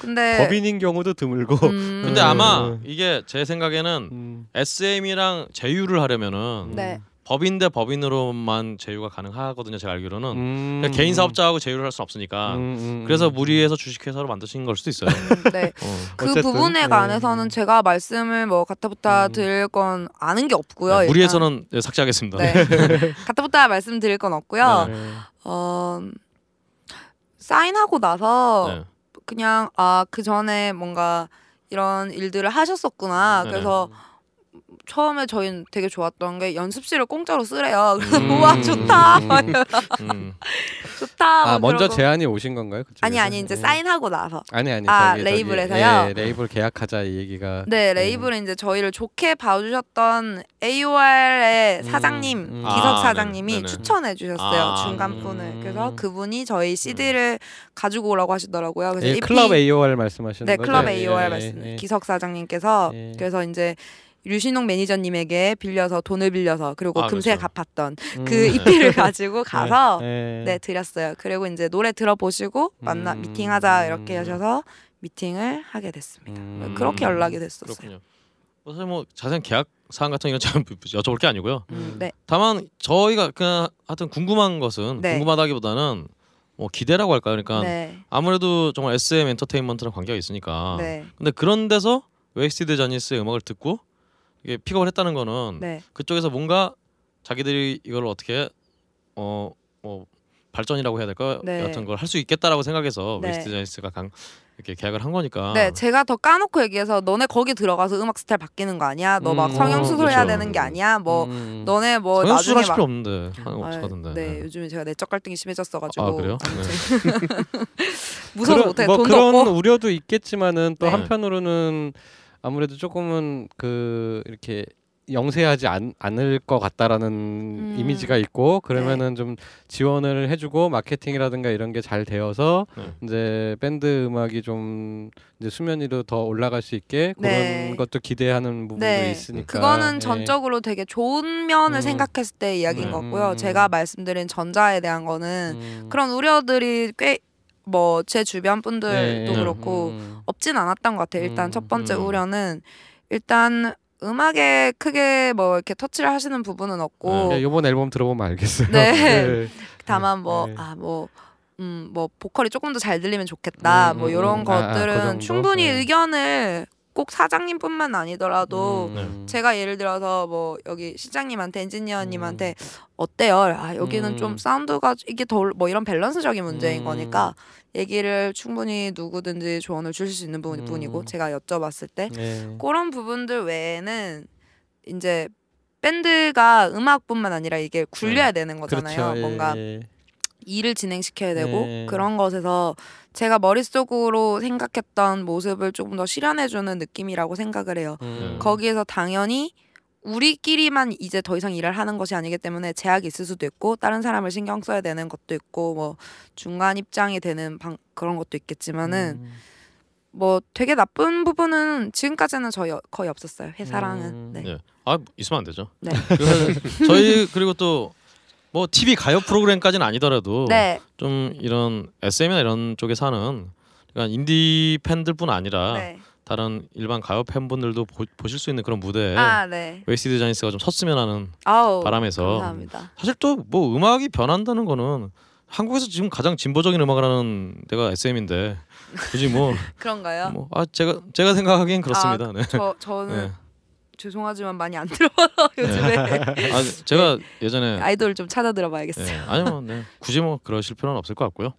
근데 법인인 경우도 드물고. 음, 근데 음. 아마 이게 제 생각에는 음. SM이랑 제휴를 하려면은 네. 법인 대 법인으로만 제휴가 가능하거든요. 제가 알기로는 음. 그러니까 개인 사업자하고 제휴를 할 수 없으니까 음, 음, 그래서 음. 무리해서 주식회사로 만드신 걸 수도 있어요. 음, <laughs> 네. 어. 그 어쨌든, 부분에 네. 관해서는 제가 말씀을 뭐 갖다붙다 음. 드릴 건 아는 게 없고요. 네. 무리해서는 네, 삭제하겠습니다. 네. <laughs> 갖다붙다 말씀드릴 건 없고요. 네. 어, 사인하고 나서 네. 그냥 아 그 전에 뭔가 이런 일들을 하셨었구나. 네네. 그래서 처음에 저희는 되게 좋았던 게 연습실을 공짜로 쓰래요. <laughs> 그래서 음. 우와 좋다, 막 이러다가 음. 좋다. 아 막 먼저 그러고. 제안이 오신 건가요? 그쪽에서? 아니 아니 이제 예. 사인하고 나서 아니 아니 아, 저기, 저기, 레이블에서요? 예, 레이블 계약하자 이 얘기가 네 레이블은 이제 저희를 좋게 봐주셨던 AOR의 음, 사장님 음. 기석 아, 사장님이 네네. 추천해 주셨어요 아, 중간폰을 음. 그래서 그분이 저희 CD를 가지고 오라고 하시더라고요 그래서 예, EP 클럽 AOR 말씀하시는 네 거죠? 클럽 예, AOR 예, 말씀 예. 기석 사장님께서 예. 그래서 이제 류신홍 매니저님에게 빌려서 돈을 빌려서 그리고 아, 금세 그렇죠. 갚았던 음. 그 <laughs> EP를 가지고 가서 예, 예. 네 드렸어요 그리고 이제 노래 들어보시고 만나 음. 미팅하자 이렇게 하셔서 미팅을 하게 됐습니다 음. 그렇게 연락이 됐었어요 그렇군요. 뭐 사실 뭐 자세한 계약 사항 같은 이런 참 여쭤볼 게 아니고요. 음, 네 다만 저희가 그냥 하여튼 궁금한 것은 네. 궁금하다기보다는 뭐 기대라고 할까요? 그러니까 네. 아무래도 정말 SM 엔터테인먼트랑 관계가 있으니까. 네. 근데 그런 데서 웨이스티드 자니스의 음악을 듣고 이게 픽업을 했다는 거는 네. 그쪽에서 뭔가 자기들이 이걸 어떻게 어 뭐 발전이라고 해야 될까 네. 같은 걸 할 수 있겠다라고 생각해서 네. 웨이스티드 자니스가 강 이렇게 계약을 한 거니까. 네, 제가 더 까놓고 얘기해서 너네 거기 들어가서 음악 스타일 바뀌는 거 아니야? 너 막 음, 성형 수술해야 그렇죠. 되는 게 아니야? 뭐 음. 너네 뭐 성형 막 필요 없는데 하는 거 아, 없었던데. 네, 요즘에 제가 내적 갈등이 심해졌어가지고 아 그래요? 네. <laughs> 무서워서 그런- 못해 뭐 돈도 그런 없고 우려도 있겠지만은 또 네. 한편으로는 아무래도 조금은 그 이렇게 영세하지 않, 않을 것 같다라는 음. 이미지가 있고 그러면은 좀 지원을 해주고 마케팅이라든가 이런 게 잘 되어서 네. 이제 밴드 음악이 좀 이제 수면 위로 더 올라갈 수 있게 그런 네. 것도 기대하는 부분도 네. 있으니까 그거는 예. 전적으로 되게 좋은 면을 음. 생각했을 때 이야기인 네. 것 같고요. 음. 제가 말씀드린 전자에 대한 거는 음. 그런 우려들이 꽤 뭐 제 주변 분들도 네. 그렇고 음. 없진 않았던 것 같아요. 일단 음. 첫 번째 음. 우려는 일단 음악에 크게 뭐 이렇게 터치를 하시는 부분은 없고 예, 이번 앨범 들어보면 알겠어요. 네. 예. <laughs> 다만 뭐 네. 아뭐 음 뭐 보컬이 조금 더 잘 들리면 좋겠다 음, 뭐 음, 이런 음. 아, 아, 그 것들은? 충분히 네. 의견을 꼭 사장님뿐만 아니더라도 음. 제가 예를 들어서 뭐 여기 시장님한테 엔지니어님한테 어때요? 아 여기는 음. 좀 사운드가 이게 더 뭐 이런 밸런스적인 문제인 음. 거니까 얘기를 충분히 누구든지 조언을 주실 수 있는 부분, 음. 분이고 제가 여쭤봤을 때 예. 그런 부분들 외에는 이제 밴드가 음악뿐만 아니라 이게 굴려야 되는 거잖아요. 그렇죠. 예, 뭔가 예. 일을 진행시켜야 되고 네. 그런 것에서 제가 머릿속으로 생각했던 모습을 조금 더 실현해주는 느낌이라고 생각을 해요. 음. 거기에서 당연히 우리끼리만 이제 더 이상 일을 하는 것이 아니기 때문에 제약이 있을 수도 있고 다른 사람을 신경 써야 되는 것도 있고 뭐 중간 입장이 되는 방, 그런 것도 있겠지만은 음. 뭐 되게 나쁜 부분은 지금까지는 저희 어- 거의 없었어요 회사랑은 음. 네. 예. 아 있으면 안 되죠. 네. <laughs> 저희 그리고 또 뭐 TV 가요 프로그램까지는 아니더라도 네. 좀 이런 SM이나 이런 쪽에 사는 그러니까 인디 팬들뿐 아니라 네. 다른 일반 가요 팬분들도 보, 보실 수 있는 그런 무대에 아, 네. 웨이스티드 자니스가 좀 섰으면 하는 아우. 바람에서 감사합니다. 사실 또 뭐 음악이 변한다는 거는 한국에서 지금 가장 진보적인 음악을 하는 데가 SM인데 굳이 뭐 <laughs> 그런가요? 뭐 아 제가 제가 생각하기엔 그렇습니다. 네. 저 저는 네. 죄송하지만 많이 안 들어봐서 요즘에 <laughs> 아 제가 예전에 아이돌 좀 찾아 들어봐야겠어요. 네, 아니면 네, 굳이 뭐 그러실 필요는 없을 것 같고요.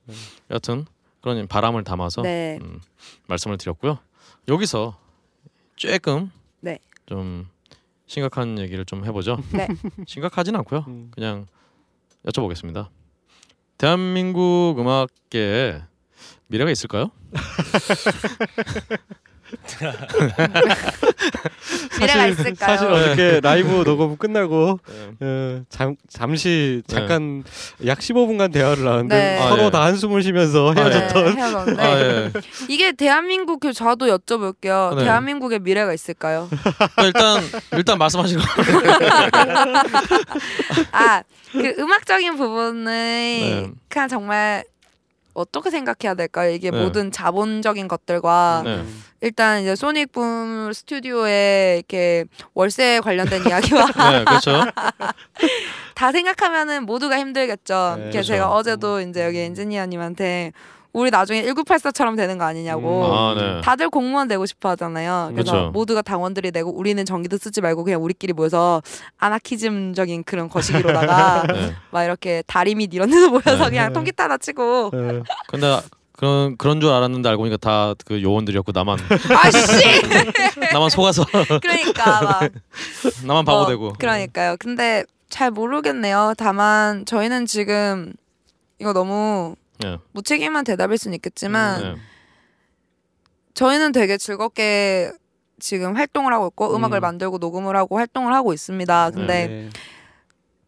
여하튼 그런 바람을 담아서 네. 음, 말씀을 드렸고요. 여기서 조금 네. 좀 심각한 얘기를 좀 해보죠. 네. <laughs> 심각하진 않고요. 음. 그냥 여쭤보겠습니다. 대한민국 음악계에 미래가 있을까요? <laughs> <laughs> 미래가 있을까요? 사실 어저께 라이브 녹음 끝나고 네. 어, 잠, 잠시 네. 잠깐 약 15분간 대화를 나눴는데 네. 서로 아, 예. 다 한숨을 쉬면서 아, 예. 헤어졌던 네, 헤어졌는데 아, 예. 이게 대한민국 그 저도 여쭤볼게요. 네. 대한민국의 미래가 있을까요? 어, 일단 일단 말씀하신 거. <laughs> 아, 그 음악적인 부분은 네. 그냥 정말 어떻게 생각해야 될까요? 이게 네. 모든 자본적인 것들과 네. 일단 이제 소닉붐 스튜디오에 이렇게 월세 관련된 <laughs> 이야기와 네, 그렇죠. <laughs> 다 생각하면은 모두가 힘들겠죠. 네, 그래서 제가 그렇죠. 어제도 이제 여기 엔지니어님한테 우리 나중에 1984처럼 되는 거 아니냐고. 음. 아, 네. 다들 공무원 되고 싶어 하잖아요. 그래서 그렇죠. 모두가 당원들이 내고 우리는 전기도 쓰지 말고 그냥 우리끼리 모여서 아나키즘적인 그런 거시기로다가 <laughs> 네. 막 이렇게 다리 밑 이런 데서 모여서 네. 그냥 통기타 하나 치고 어, 근데 그런 그런 줄 알았는데 알고 보니까 다 그 요원들이었고 나만 아씨 <laughs> 나만 속아서 그러니까 <laughs> 막 나만 바보 뭐, 되고. 그러니까요. 근데 잘 모르겠네요. 다만 저희는 지금 이거 너무 네. 무책임한 대답일 수는 있겠지만 네. 저희는 되게 즐겁게 지금 활동을 하고 있고 음. 악을 음. 만들고 녹음을 하고 활동을 하고 있습니다. 근데 네.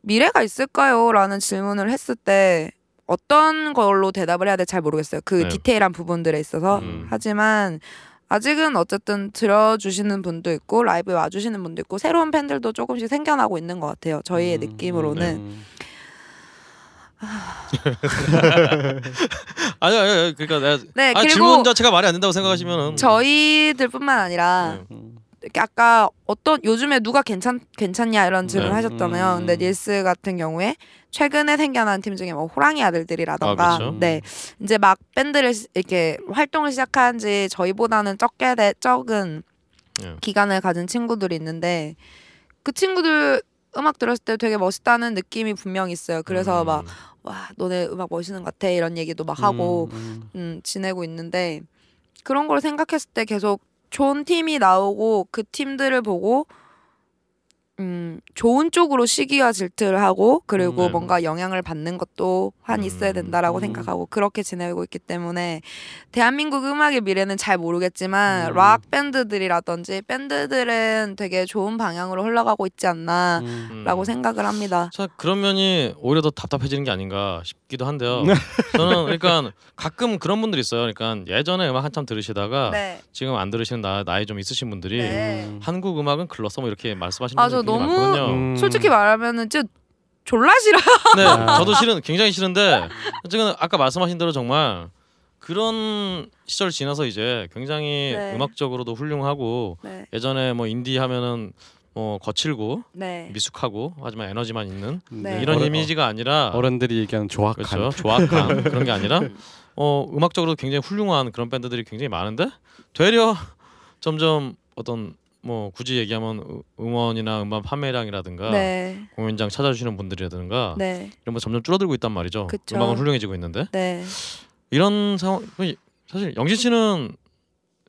미래가 있을까요? 라는 질문을 했을 때 어떤 걸로 대답을 해야 될지 잘 모르겠어요. 그 네. 디테일한 부분들에 있어서. 음. 하지만 아직은 어쨌든 들어주시는 분도 있고 라이브에 와주시는 분도 있고 새로운 팬들도 조금씩 생겨나고 있는 것 같아요. 저희의 음, 느낌으로는. 음. 아니 아니 그러니까 내가 네, 아, 질문 자체가 말이 안 된다고 생각하시면은 저희들뿐만 아니라 네. 음. 아까 어떤 요즘에 누가 괜찮 괜찮냐 이런 질문 네. 하셨잖아요. 음. 근데 닐스 같은 경우에 최근에 생겨난 팀 중에 뭐 호랑이 아들들이라던가 아, 그렇죠. 네 이제 막 밴드를 시- 이렇게 활동을 시작한 지 저희보다는 적게 돼 적은 예. 기간을 가진 친구들이 있는데 그 친구들 음악 들었을 때 되게 멋있다는 느낌이 분명히 있어요. 그래서 음. 막 와 너네 음악 멋있는 것 같아 이런 얘기도 막 하고 음, 음, 지내고 있는데 그런 걸 생각했을 때 계속 좋은 팀이 나오고 그 팀들을 보고 음, 좋은 쪽으로 시기와 질투를 하고 그리고 음, 네. 뭔가 영향을 받는 것도 판 있어야 된다라고 음. 생각하고 그렇게 지내고 있기 때문에 대한민국 음악의 미래는 잘 모르겠지만 음. 락 밴드들이라든지 밴드들은 되게 좋은 방향으로 흘러가고 있지 않나라고 음. 생각을 합니다. 자 그런 면이 오히려 더 답답해지는 게 아닌가 싶기도 한데요. 네. 저는 그러니까 가끔 그런 분들이 있어요. 그러니까 예전에 음악 한참 들으시다가 네. 지금 안 들으시는 나, 나이 좀 있으신 분들이 네. 음. 한국 음악은 글렀어 뭐 이렇게 말씀하시는 아, 저 분들이 너무- 많거든요. 음. 솔직히 말하면은 진짜 졸라 싫어. <laughs> 네, 아. 저도 싫은 굉장히 싫은데 지금 아까 말씀하신 대로 정말 그런 시절 지나서 이제 굉장히 네. 음악적으로도 훌륭하고 네. 예전에 뭐 인디 하면은 뭐 거칠고 네. 미숙하고 하지만 에너지만 있는 네. 이런 어른- 이미지가 아니라 어른들이 얘기하는 조악한 그렇죠 조악한 <laughs> 그런 게 아니라 어 음악적으로 굉장히 훌륭한 그런 밴드들이 굉장히 많은데 되려 점점 어떤 뭐 굳이 얘기하면 음- 음원이나 음반 판매량이라든가 네. 공연장 찾아주시는 분들이라든가 네. 이런 거 점점 줄어들고 있단 말이죠. 그쵸. 음악은 훌륭해지고 있는데 네. 이런 상황 사실 영진 씨는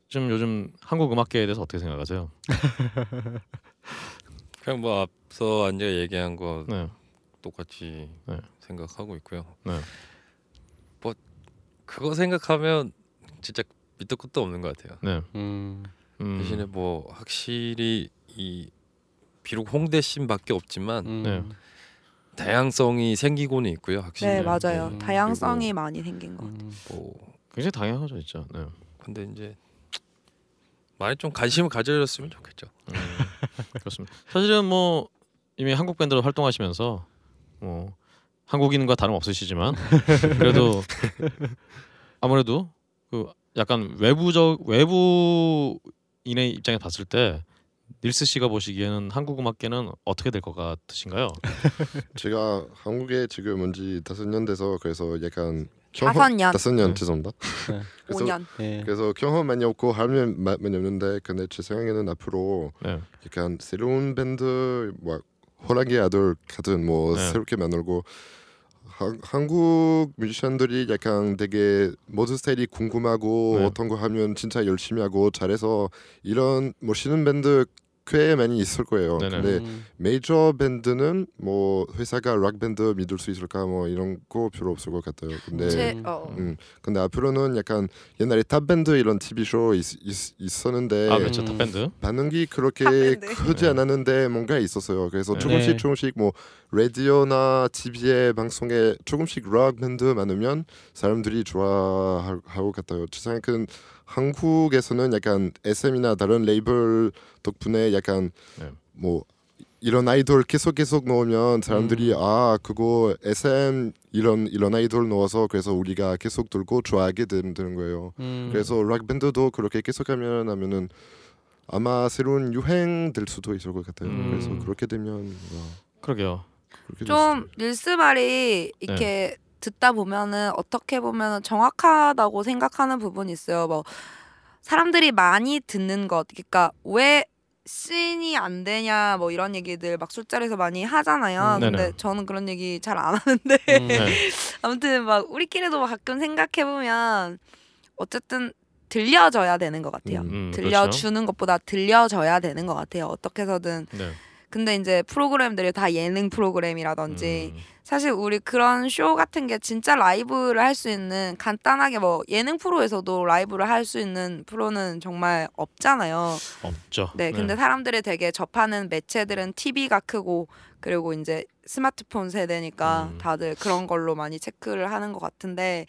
좀 요즘 한국 음악계에 대해서 어떻게 생각하세요? <laughs> 그냥 뭐 앞서 앉아 얘기한 거 네, 똑같이 네. 생각하고 있고요. 네. 뭐 그거 생각하면 진짜 밑도 끝도 없는 것 같아요. 네. 음. 음, 대신에 뭐 확실히 이 비록 홍대 씬밖에 없지만 음. 네. 다양성이 생기고는 있고요. 확실히. 네, 맞아요. 음, 다양성이 많이 생긴 것 같아요. 음. 뭐 굉장히 다양하죠, 진짜. 네. 근데 이제 많이 좀 관심을 가져줬으면 좋겠죠. 음, <laughs> 그렇습니다. 사실은 뭐 이미 한국 밴드로 활동하시면서 뭐 한국인과 다름 없으시지만 <laughs> 그래도 아무래도 그 약간 외부적 외부 인의 입장에 봤을 때 닐스 씨가 보시기에는 한국 음악계는 어떻게 될 것 같으신가요? <laughs> 제가 한국에 지금 온지 다섯 년 돼서 그래서 약간 경험 다섯 년. 다섯 년 네. 죄송합니다. <laughs> 그래서 5년. 예. 그래서 경험 많이 없고 마- 많이 없는데 근데 제 생각에는 앞으로 네. 약간 새로운 밴드 뭐 호랑이 아들 같은 뭐 네. 새롭게 만들고 하, 한국 뮤지션들이 약간 되게 모든 스타일이 궁금하고 네. 어떤 거 하면 진짜 열심히 하고 잘해서 이런 멋있는 밴드 꽤 많이 있을 거예요. 네네. 근데 음. 메이저 밴드는 뭐 회사가 락 밴드 믿을 수 있을까 뭐 이런 거 필요 없을 것 같아요. 근데 제 음. 어. 음, 근데 앞으로는 약간 옛날에 탑 밴드 이런 TV 쇼 있, 있, 있었는데 아 그렇죠, 음. 탑밴드. 반응이 그렇게 탑밴드. 크지 네. 않았는데 뭔가 있었어요. 그래서 네. 조금씩 네. 조금씩 뭐 라디오나 TV에 방송에 조금씩 락 밴드 많으면 사람들이 좋아하고 같아요. 제 생각은 한국에서는 약간 SM이나 다른 레이블 덕분에 약간 네. 뭐 이런 아이돌 계속 계속 넣으면 사람들이 음. 아 그거 SM 이런 이런 아이돌 넣어서 그래서 우리가 계속 들고 좋아하게 되는, 거예요. 음. 그래서 락 밴드도 그렇게 계속하면 하면은 아마 새로운 유행 될 수도 있을 것 같아요. 음. 그래서 그렇게 되면 와, 그러게요. 좀 닐스 말이 이렇게 듣다 보면은 어떻게 보면은 정확하다고 생각하는 부분이 있어요. 뭐 사람들이 많이 듣는 것, 그러니까 왜 씬이 안 되냐 뭐 이런 얘기들 막 술자리에서 많이 하잖아요. 음, 근데. 저는 그런 얘기 잘 안 하는데 음. 네. <laughs> 아무튼 막 우리끼리도 가끔 생각해 보면 어쨌든 들려져야 되는 것 같아요. 음. 음, 들려주는 것보다 들려져야 되는 것 같아요. 어떻게 해서든. 그렇죠. 네. 근데 이제 프로그램들이 다 예능 프로그램이라든지 음, 사실 우리 그런 쇼 같은 게 진짜 라이브를 할 수 있는 간단하게 뭐 예능 프로에서도 라이브를 할 수 있는 프로는 정말 없잖아요. 없죠. 네, 근데 사람들이 되게 접하는 매체들은 TV가 크고 그리고 이제 스마트폰 세대니까 음. 다들 그런 걸로 많이 체크를 하는 것 같은데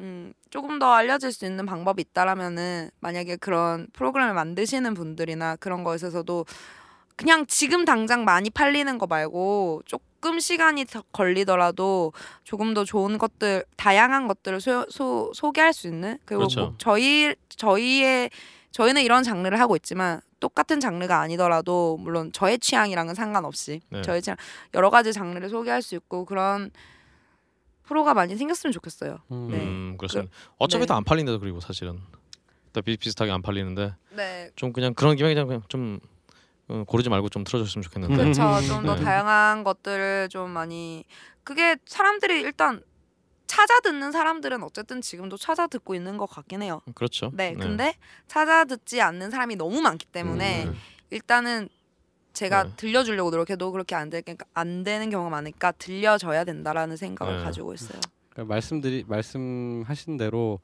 음, 조금 더 알려질 수 있는 방법이 있다라면은 만약에 그런 프로그램을 만드시는 분들이나 그런 거에 있어서도 그냥 지금 당장 많이 팔리는 거 말고 조금 시간이 더 걸리더라도 조금 더 좋은 것들 다양한 것들을 소, 소, 소개할 수 있는 그리고 그렇죠. 뭐 저희 저희의 저희는 이런 장르를 하고 있지만 똑같은 장르가 아니더라도 물론 저의 취향이랑은 상관없이 네. 저의 취향 여러 가지 장르를 소개할 수 있고 그런 프로가 많이 생겼으면 좋겠어요. 음. 네. 음, 그렇습니다. 어차피 네. 다안 팔린다 그리고 사실은 다 비슷비슷하게 안 팔리는데 네, 좀 그냥 그런 김에 그냥, 그냥 좀 어, 고르지 말고 좀 틀어줬으면 좋겠는데. 음. 그렇죠. 좀더 네. 다양한 것들을 좀 많이 그게 사람들이 일단 찾아 듣는 사람들은 어쨌든 지금도 찾아 듣고 있는 것 같긴 해요. 그렇죠. 네, 근데 찾아 듣지 않는 사람이 너무 많기 때문에 음, 일단은 제가 네. 들려주려고 노력해도 그렇게 안, 되, 안 되는 경우가 많으니까 들려줘야 된다라는 생각을 네. 가지고 있어요. 그러니까 말씀드리 말씀하신 대로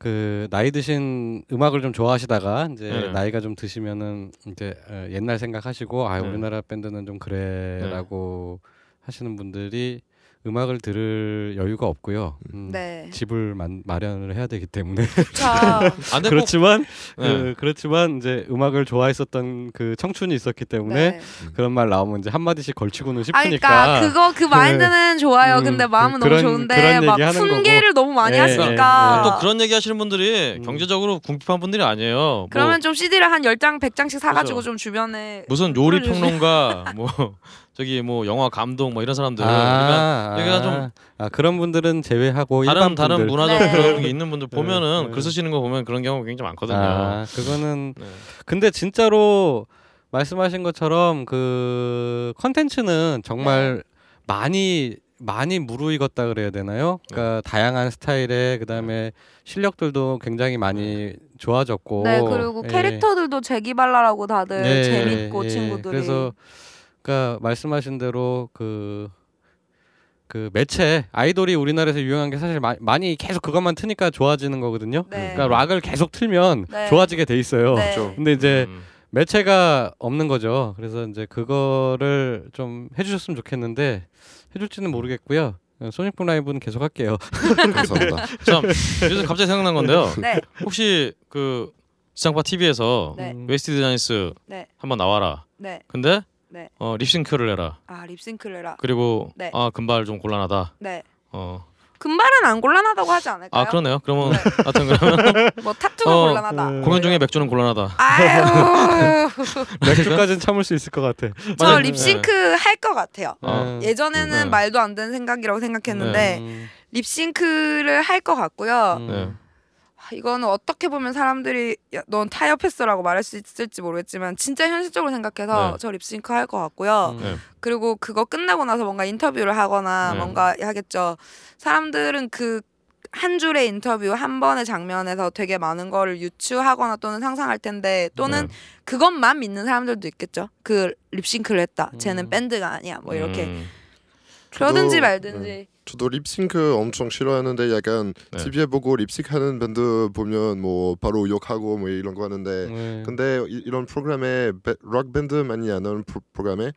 그 나이 드신 음악을 좀 좋아하시다가 이제 네. 나이가 좀 드시면은 이제 어, 옛날 생각하시고 아 네. 우리나라 밴드는 좀 그래라고 하시는 분들이 음악을 들을 여유가 없고요. 음, 네. 집을 만, 마련을 해야 되기 때문에 <laughs> 꼭 그렇지만 네. 그, 그렇지만 이제 음악을 좋아했었던 그 청춘이 있었기 때문에 네. 그런 말 나오면 이제 한 마디씩 걸치고는 아, 싶으니까 그러니까 그거 그 마인드는 좋아요. 음, 근데 마음은 그- 너무 그런- 좋은데 그런 막 얘기 하는 훈계를 너무 많이 예, 하시니까 또 그런 얘기 하시는 분들이 음. 경제적으로 궁핍한 분들이 아니에요. 뭐 그러면 좀 CD를 한 10장, 100장씩 사 가지고 그죠. 좀 주변에 무슨 요리. 평론가 뭐 <laughs> <laughs> 저기 뭐 영화 감독 뭐 이런 사람들 그러니까 여기가 좀 아, 그런 분들은 제외하고 다른 일반 다른 분들. 문화적 네. 그런 게 있는 분들 네, 보면은 네. 글 쓰시는 거 보면 그런 경우가 굉장히 많거든요. 아, 그거는 네. 근데 진짜로 말씀하신 것처럼 그 컨텐츠는 정말 네. 많이 많이 무르익었다 그래야 되나요? 그러니까 다양한 스타일의 그다음에 실력들도 굉장히 많이 좋아졌고 네 그리고 예. 캐릭터들도 재기발랄하고 다들 예, 재밌고 예. 친구들이 그래서 그러니까 말씀하신 대로 그 그 매체 아이돌이 우리나라에서 유행한 게 사실 마, 많이 계속 그것만 트니까 좋아지는 거거든요. 네. 그러니까 락을 계속 틀면 네. 좋아지게 돼 있어요. 네. 그렇죠. 근데 이제 음. 매체가 없는 거죠. 그래서 이제 그거를 좀 해주셨으면 좋겠는데 해줄지는 모르겠고요. 소닉붐 라이브는 계속 할게요. <laughs> 감사합니다. 참 요즘 갑자기 생각난 건데요. <laughs> 네, 혹시 그 지상파 TV에서 네. 음, 웨이스티드 자니스 네. 한번 나와라. 네, 근데 네. 어, 립싱크를 해라. 아 립싱크를 해라. 그리고 네. 아 금발 좀 곤란하다. 네, 어. 금발은 안 곤란하다고 하지 않을까요? 아 그러네요. 그러면 네. <laughs> 하여튼 그러면 <laughs> 뭐 타투가 어, 곤란하다. 음. 공연 중에 맥주는 곤란하다. 아유, <laughs> 맥주까지는 참을 수 있을 것 같아. 저 맞아요. 립싱크 할 것 같아요. 어. 음. 예전에는 네. 말도 안 되는 생각이라고 생각했는데 음, 립싱크를 할 것 같고요. 음. 네. 아, 이거는 어떻게 보면 사람들이 야, 넌 타협했어라고 말할 수 있을지 모르겠지만 진짜 현실적으로 생각해서 네. 저 립싱크 할 것 같고요. 음. 네. 그리고 그거 끝나고 나서 뭔가 인터뷰를 하거나 네. 뭔가 하겠죠. 사람들은 그 한 줄의 인터뷰 한 번의 장면에서 되게 많은 거를 유추하거나 또는 상상할 텐데 또는 네. 그것만 믿는 사람들도 있겠죠. 그 립싱크를 했다. 쟤는 음. 밴드가 아니야. 뭐 이렇게 음. 그러든지 말든지. 저도 립싱크 엄청 싫어하는데 약간 네. TV에 보고 립싱크하는 밴드 보면 뭐 바로 욕하고 뭐 이런 거 하는데 네. 근데 이, 이런 프로그램에 배- 락 밴드 많이 안 하는 프로, 프로그램에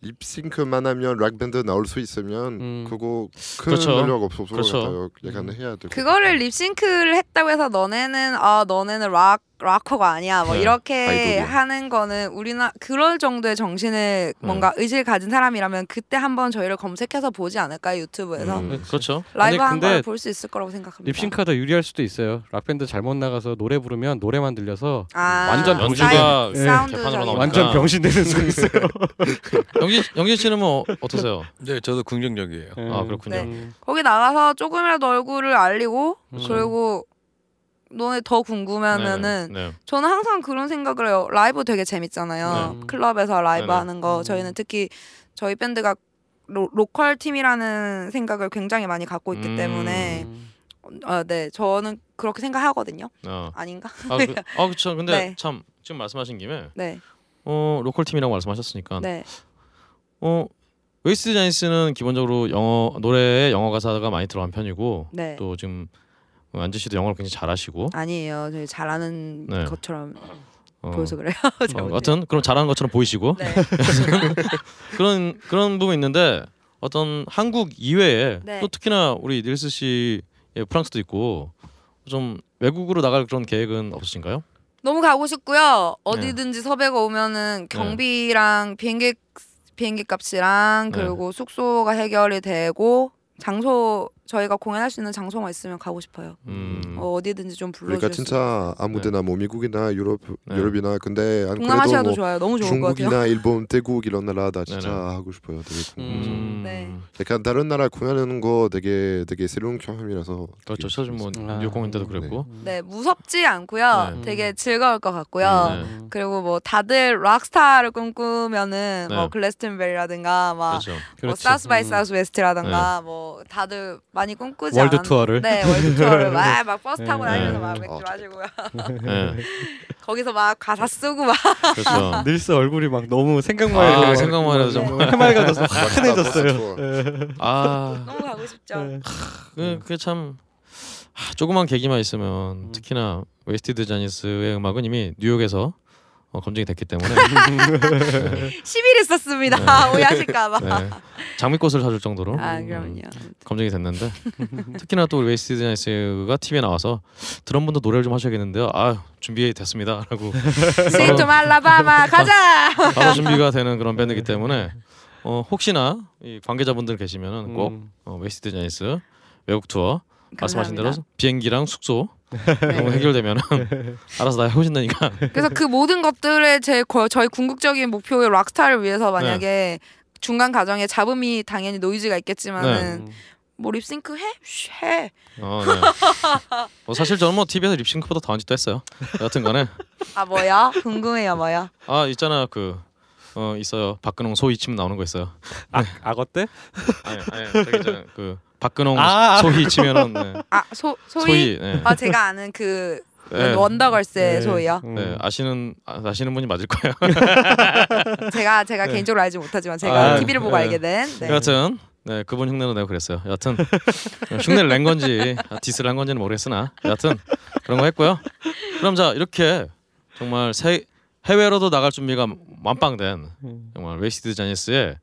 립싱크만 하면 락 밴드 나올 수 있으면 음. 그거 큰 그렇죠. 매력 없어서 그렇죠. 같아요. 약간 해야 되고 그거를 립싱크를 했다고 해서 너네는 아 너네는 락 락커가 아니야 뭐 네. 이렇게 아이돌이야. 하는 거는 우리나 그럴 정도의 정신을 네. 뭔가 의지를 가진 사람이라면 그때 한번 저희를 검색해서 보지 않을까요 유튜브에서 음, 그렇죠. 라이브 아니, 한 근데 걸 볼 수 있을 거라고 생각합니다. 립싱크가 더 유리할 수도 있어요. 락 밴드 잘못 나가서 노래 부르면 노래만 들려서 아, 완전 연주가 예. 사운드 개판으로 나오니까. 완전 병신 되는 수 있어요. <laughs> 영진 영진 씨는 뭐 어떠세요? 네, 저도 긍정적이에요. 아, 그렇군요. 음. 거기 나가서 조금이라도 얼굴을 알리고 음. 그리고 너네 더 궁금하면은 네, 네. 저는 항상 그런 생각을 해요. 라이브 되게 재밌잖아요. 네. 클럽에서 라이브 네네. 하는 거 음. 저희는 특히 저희 밴드가 로, 로컬 팀이라는 생각을 굉장히 많이 갖고 있기 음. 때문에 어, 네 저는 그렇게 생각하거든요. 어. 아닌가? 아, 그, 아 그렇죠. 근데 네. 참 지금 말씀하신 김에 네, 어 로컬 팀이라고 말씀하셨으니까 네, 어 웨이스티드 자니스는 기본적으로 영어 노래에 영어 가사가 많이 들어간 편이고 네. 또 지금 안지 씨도 영어를 굉장히 잘하시고 아니에요. 저희 잘하는 네. 것처럼 어, 보여서 그래요. 어. <laughs> 하여튼 그럼 잘하는 것처럼 보이시고 네, <laughs> 그런 그런 부분 있는데 어떤 한국 이외에 네. 또 특히나 우리 닐스 씨의 프랑스도 있고 좀 외국으로 나갈 그런 계획은 없으신가요? 너무 가고 싶고요. 네. 어디든지 섭외가 오면은 경비랑 비행기 비행기 값이랑 네. 그리고 숙소가 해결이 되고 장소 저희가 공연할 수 있는 장소가 있으면 가고 싶어요. 음. 어, 어디든지 좀 불러주세요. 그러니까 진짜 아무데나 뭐 미국이나 유럽 네. 유럽이나 근데 동남아시아도 뭐 좋아요. 너무 좋을 것 같아요. 중국이나 일본, 태국 이런 나라 다 진짜 네네. 하고 싶어요. 되게 궁금해서. 음. 네. 약간 다른 나라 공연하는 거 되게 되게 새로운 경험이라서 그렇죠. 사실 뭐 아. 뉴욕 공연 때도 그랬고. 네, 무섭지 않고요. 네. 되게 즐거울 것 같고요. 네. 그리고 뭐 다들 락스타를 꿈꾸면은 네. 뭐 글래스턴베리라든가 막 그렇죠. 뭐 그렇지. South by 음. Southwest라든가 뭐 다들 많이 꿈꾸지 월드 않았- 투어를? 네 월드 <laughs> 투어를 막, 막 버스 타고 네. 다니면서 막 어, 맥주 좋다. 마시고요. 네. <laughs> 거기서 막 가사 쓰고 막 그렇죠. <laughs> 닐스 얼굴이 막 너무 생각만 아, 해도 생각만 해도 좀 해맑아져서 환해졌어요. 투어. 아, 너무 가고 싶죠. 네. 그, 그게 참 하, 조그만 계기만 있으면 음. 특히나 웨이스티드 자니스의 음악은 이미 뉴욕에서 어, 검증이 됐기 때문에 <laughs> 네. 10일 <laughs> 있었습니다. 오해하실까봐. 네. 장미꽃을 사줄 정도로 아 음, 그럼요. 검증이 됐는데 <laughs> 특히나 또 우리 웨이스티드 자니스가 TV에 나와서 드럼분도 노래를 좀 하셔야겠는데요. 아 준비 됐습니다 라고 Sweet Alabama 가자. 바로 준비가 되는 그런 밴드이기 때문에 어, 혹시나 이 관계자분들 계시면은 꼭 음. 어, 웨이스티드 자니스 외국 투어 말씀하신 대로 감사합니다. 비행기랑 숙소 네. 뭐 해결되면은 알아서 다 해오신다니까. 그래서 그 모든 것들을 제 거- 저희 궁극적인 목표의 락스타를 위해서 만약에 중간 과정에 잡음이 당연히 노이즈가 있겠지만은 음. 뭐 립싱크 해? 쉬, 해. 어, 네. 어, 사실 저는 뭐 TV에서 립싱크보다 더한 짓도 했어요. 여하튼간에 아 뭐야? 궁금해요 뭐야? 아 있잖아 그 어, 있어요. 박근홍 소희 침 나오는 거 있어요. 아, 악어 때? 아니 아니 저기 있잖아 그 박근홍 아, 아. 소희 치면은 네. <laughs> 아소 소희? 소희. 네. 아 제가 아는 그 네. 원더걸스의 네. 소희요. 음. 네, 아시는 아, 아시는 분이 맞을 거예요. <laughs> 제가 제가 개인적으로 알지 못하지만 제가 아, TV를 보고 네. 알게 된. 네. 여하튼 네 그분 흉내로 내고 그랬어요. 여하튼 흉내를 낸 건지 아, 디스를 한 건지는 모르겠으나 여하튼 그런 거 했고요. 그럼 자 이렇게 정말 세, 해외로도 나갈 준비가 완빵된 음. 정말 웨이스티드 자니스의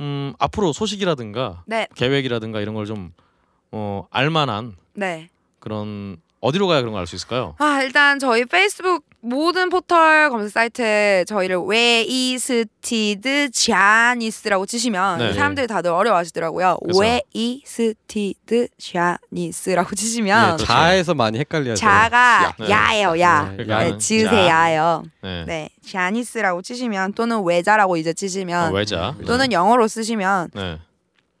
음, 앞으로 소식이라든가 네, 계획이라든가 이런 걸 좀 어, 알만한 네. 그런 어디로 가야 그런 걸 알 수 있을까요? 아 일단 저희 페이스북 모든 포털 검색 사이트에 저희를 웨이스티드 자니스라고 치시면 네. 사람들이 다들 어려워하시더라고요. 그래서? 웨이스티드 자니스라고 치시면 네, 그렇죠. 자에서 많이 헷갈려요. 자가 네. 야예요 야. 네, 네, 야. 야예요. 네. 네, 자니스라고 치시면 또는 웨자라고 이제 치시면 어, 웨자. 또는 영어로 쓰시면 네.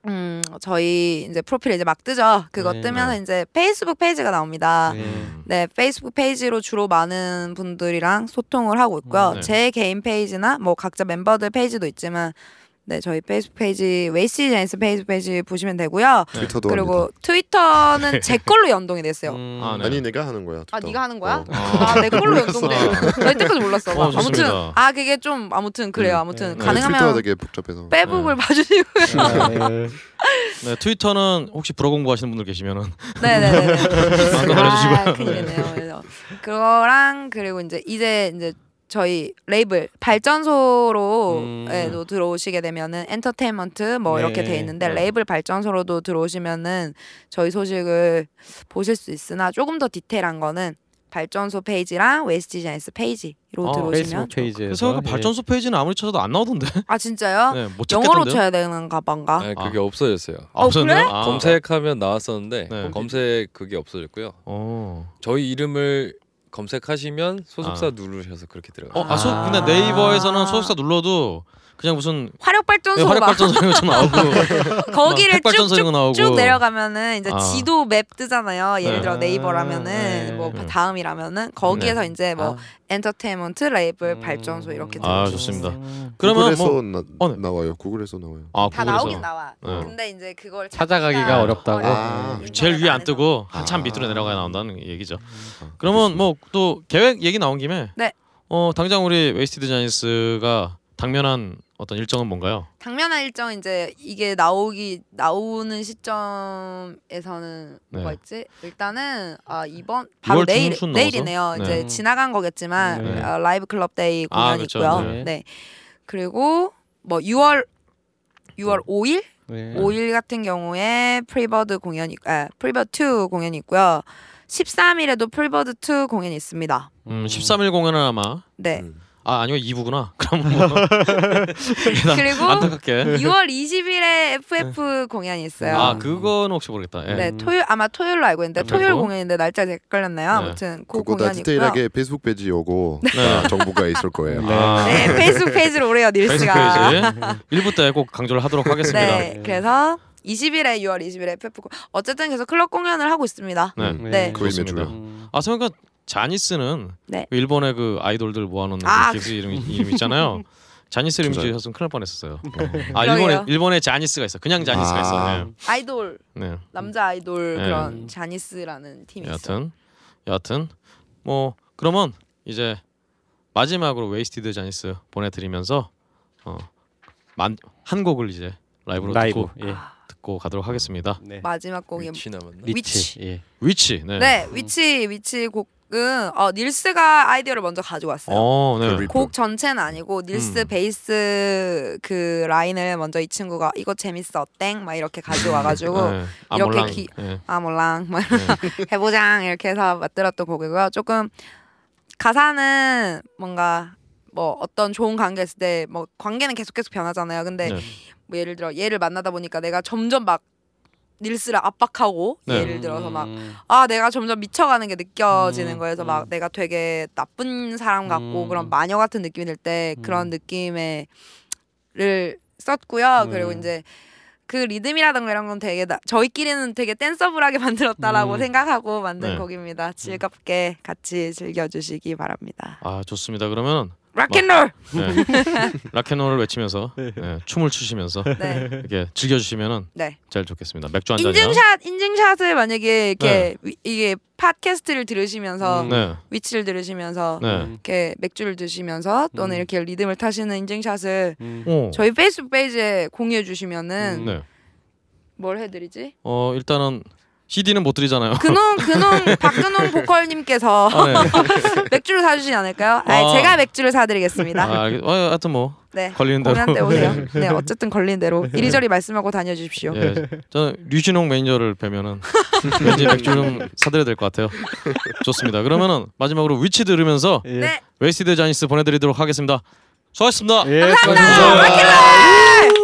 음 저희 이제 프로필 이제 막 뜨죠. 그거 네. 뜨면 이제 페이스북 페이지가 나옵니다. 네. 네, 페이스북 페이지로 주로 많은 분들이랑 소통을 하고 있고요. 음, 네. 제 개인 페이지나 뭐 각자 멤버들 페이지도 있지만 네, 저희 페이스북 페이지 웨이스티드 자니스 페이스북 페이지 보시면 되고요. 트위터도 그리고 합니다. 트위터는 <laughs> 제 걸로 연동이 됐어요. 음. 아, 네. 아니 내가 하는 거야. 아, 트위터. 네가 하는 거야? 어. 아, 내 걸로 연동돼. 나 이때까지 몰랐어. 어, 아무튼 좋습니다. 아, 그게 좀 아무튼 그래요. 아무튼 네. 네, 가능하면 트위터가 되게 복잡해서. 페북을 봐주시고요. 네. 네, 트위터는 혹시 불어 공부하시는 분들 계시면은 <laughs> <laughs> 네네네. 아, 알려주시고요. 큰일이네요. 그래서 그거랑 그리고 이제 이제 이제 저희 레이블 발전소로 음. 들어오시게 되면은 엔터테인먼트 뭐 이렇게 네. 돼 있는데 네. 레이블 발전소로도 들어오시면은 저희 소식을 보실 수 있으나 조금 더 디테일한 거는 발전소 페이지랑 웨이스티드 자니스 페이지로 아, 들어오시면 페이지에서 그래서 그 발전소 페이지는 아무리 찾아도 안 나오던데. 아 진짜요? 네, 못 영어로. 쳐야 되는가 봐가. 네, 그게 아. 없어졌어요. 아, 어, 없었나요? 그래? 아. 검색하면 나왔었는데 네. 검색 그게 없어졌고요. 어. 저희 이름을 검색하시면 소속사 아. 누르셔서 그렇게 들어가요. 어, 아, 소, 근데 아. 네이버에서는 소속사 눌러도 그냥 무슨 화력 네, 발전소 화력 <laughs> 막 발전소 나오고 거기를 핵발전소 이런 거 나오고 쭉 내려가면은 이제 아. 지도 map 뜨잖아요. 예를 네. 들어 아, 네이버라면은 네. 뭐 네. 다음이라면은 거기에서 이제 뭐 아. 엔터테인먼트 레이블 음. 발전소 이렇게 아, 좋습니다. 음. 그러면 구글에서 뭐 나, 어, 네. 나와요. 구글에서 나와요. 아, 다 구글에서. 나오긴 나와. 네. 근데 이제 그걸 찾아가기가 어렵다고? 아. 제일 위에 안 뜨고 아. 한참 밑으로 내려가야 나온다는 얘기죠. 아, 그러면 뭐 또 계획 얘기 나온 김에 네. 어 당장 우리 웨이스티드 자니스가 당면한 어떤 일정은 뭔가요? 당면한 일정 이제 이게 나오기 나오는 시점에서는 네. 뭐가 있지? 일단은 아 이번 바로 6월 내일 중순 내일이네요. 넘어서? 이제 네. 지나간 거겠지만 네. 어, 라이브 클럽 데이 아, 공연이 그렇죠. 있고요. 네. 네. 그리고 뭐 6월 6월 5일 네. 5일 같은 경우에 프리버드 공연이 아 프리버드 2 공연이 있고요. 13일에도 프리버드 2 공연이 있습니다. 음, 13일 공연은 아마 네. 음. 아 아니요 2부구나. <laughs> 그럼 뭐 그리고 안타깝게 6월 20일에 FF 공연이 있어요. 아 그거는 혹시 모르겠다. 예. 네, 토요일 아마 토요일로 알고 있는데 FF? 토요일 공연인데 날짜 헷갈렸나요? 네. 아무튼 그 그거 다 공연이 있고요. 디테일하게 페이스북 페이지 네. 다 정보가 있을 거예요. 아, 네, 페이스북 페이지로 오래요 페이스북 닐스가. 페이지 1부 때 꼭 강조를 하도록 하겠습니다. 네, 그래서 20일에 6월 20일에 FF 공 어쨌든 계속 클럽 공연을 하고 있습니다. 네. 음. 네. 이메주요. 음. 아 생각보니까 자니스는 네. 그 일본의 그 아이돌들 모아놓는 아, 그 객수 이름 이름 있잖아요. <laughs> 자니스 이름 진짜요? 지으셨으면 큰일 날 뻔했었어요. 아 그러게요. 일본에 일본에 자니스가 있어. 그냥 자니스가 아. 있어. 아이돌 네. 네. 남자 아이돌 네. 그런 자니스라는 팀이 있어. 여하튼 여하튼 뭐 그러면 이제 마지막으로 웨이스티드 자니스 보내드리면서 어한 곡을 이제 라이브로 라이브. 듣고 예. 듣고 가도록 하겠습니다. 네. 마지막 곡이 Witch 남았나? 위치. 리치. 예. 위치. 네. 네, 위치 위치 곡 은 어 닐스가 아이디어를 먼저 가져왔어요. 어, 네. 그곡 전체는 아니고 닐스 음. 베이스 그 라인을 먼저 이 친구가 이거 재밌어 땡 막 이렇게 가져와가지고 <laughs> 네. 이렇게 아몰랑. 기- 네. 아 몰랑 막 네. <laughs> 해보장 이렇게 해서 만들었던 곡이고요. 조금 가사는 뭔가 뭐 어떤 좋은 관계 있을 때 뭐 관계는 계속 계속 변하잖아요. 근데 네. 뭐 예를 들어 얘를 만나다 보니까 내가 점점 막 닐스를 압박하고 네. 예를 들어서 막 음. 아 내가 점점 미쳐가는 게 느껴지는 음, 거여서 막 음. 내가 되게 나쁜 사람 같고 음. 그런 마녀 같은 느낌이 들때 음. 그런 느낌의를 썼고요. 음. 그리고 이제 그 리듬이라던가 이런 건 되게 나, 저희끼리는 되게 댄서블하게 <laughs> 만들었다라고 음. 생각하고 만든 네. 곡입니다. 즐겁게 같이 즐겨주시기 바랍니다. 아 좋습니다. 그러면 락앤롤. 네. <laughs> 락앤롤을 외치면서 네. 네, 춤을 추시면서 네. 이렇게 즐겨주시면은 네. 제일 좋겠습니다. 맥주 한. 인증샷 인증샷을 만약에 이렇게 위- 이게 팟캐스트를 들으시면서 음. 네. Witch를 들으시면서 네. 이렇게 맥주를 드시면서 또는 음. 이렇게 리듬을 타시는 인증샷을 음. 오. 저희 페이스북 페이지에 공유해 주시면은 음. 네. 뭘 해드리지? 어 일단은 CD는 못 드리잖아요. 근홍 <laughs> 근홍 박근홍 보컬님께서 아, 네. <laughs> 맥주를 사주시지 않을까요? 아, 아. 제가 맥주를 사드리겠습니다. 아, 알겠, 어, 하여튼 뭐 네. 걸리는 대로. 공연 때 오세요. 네, 어쨌든 걸린 대로 이리저리 말씀하고 다녀주십시오. 예, 저는 류진홍 매니저를 뵈면은 왠지 맥주 좀 사드려야 될 것 같아요. 좋습니다. 그러면은 마지막으로 Witch 들으면서 예. 네. 웨이스티드 자니스 보내드리도록 하겠습니다. 수고하셨습니다. 예. 감사합니다.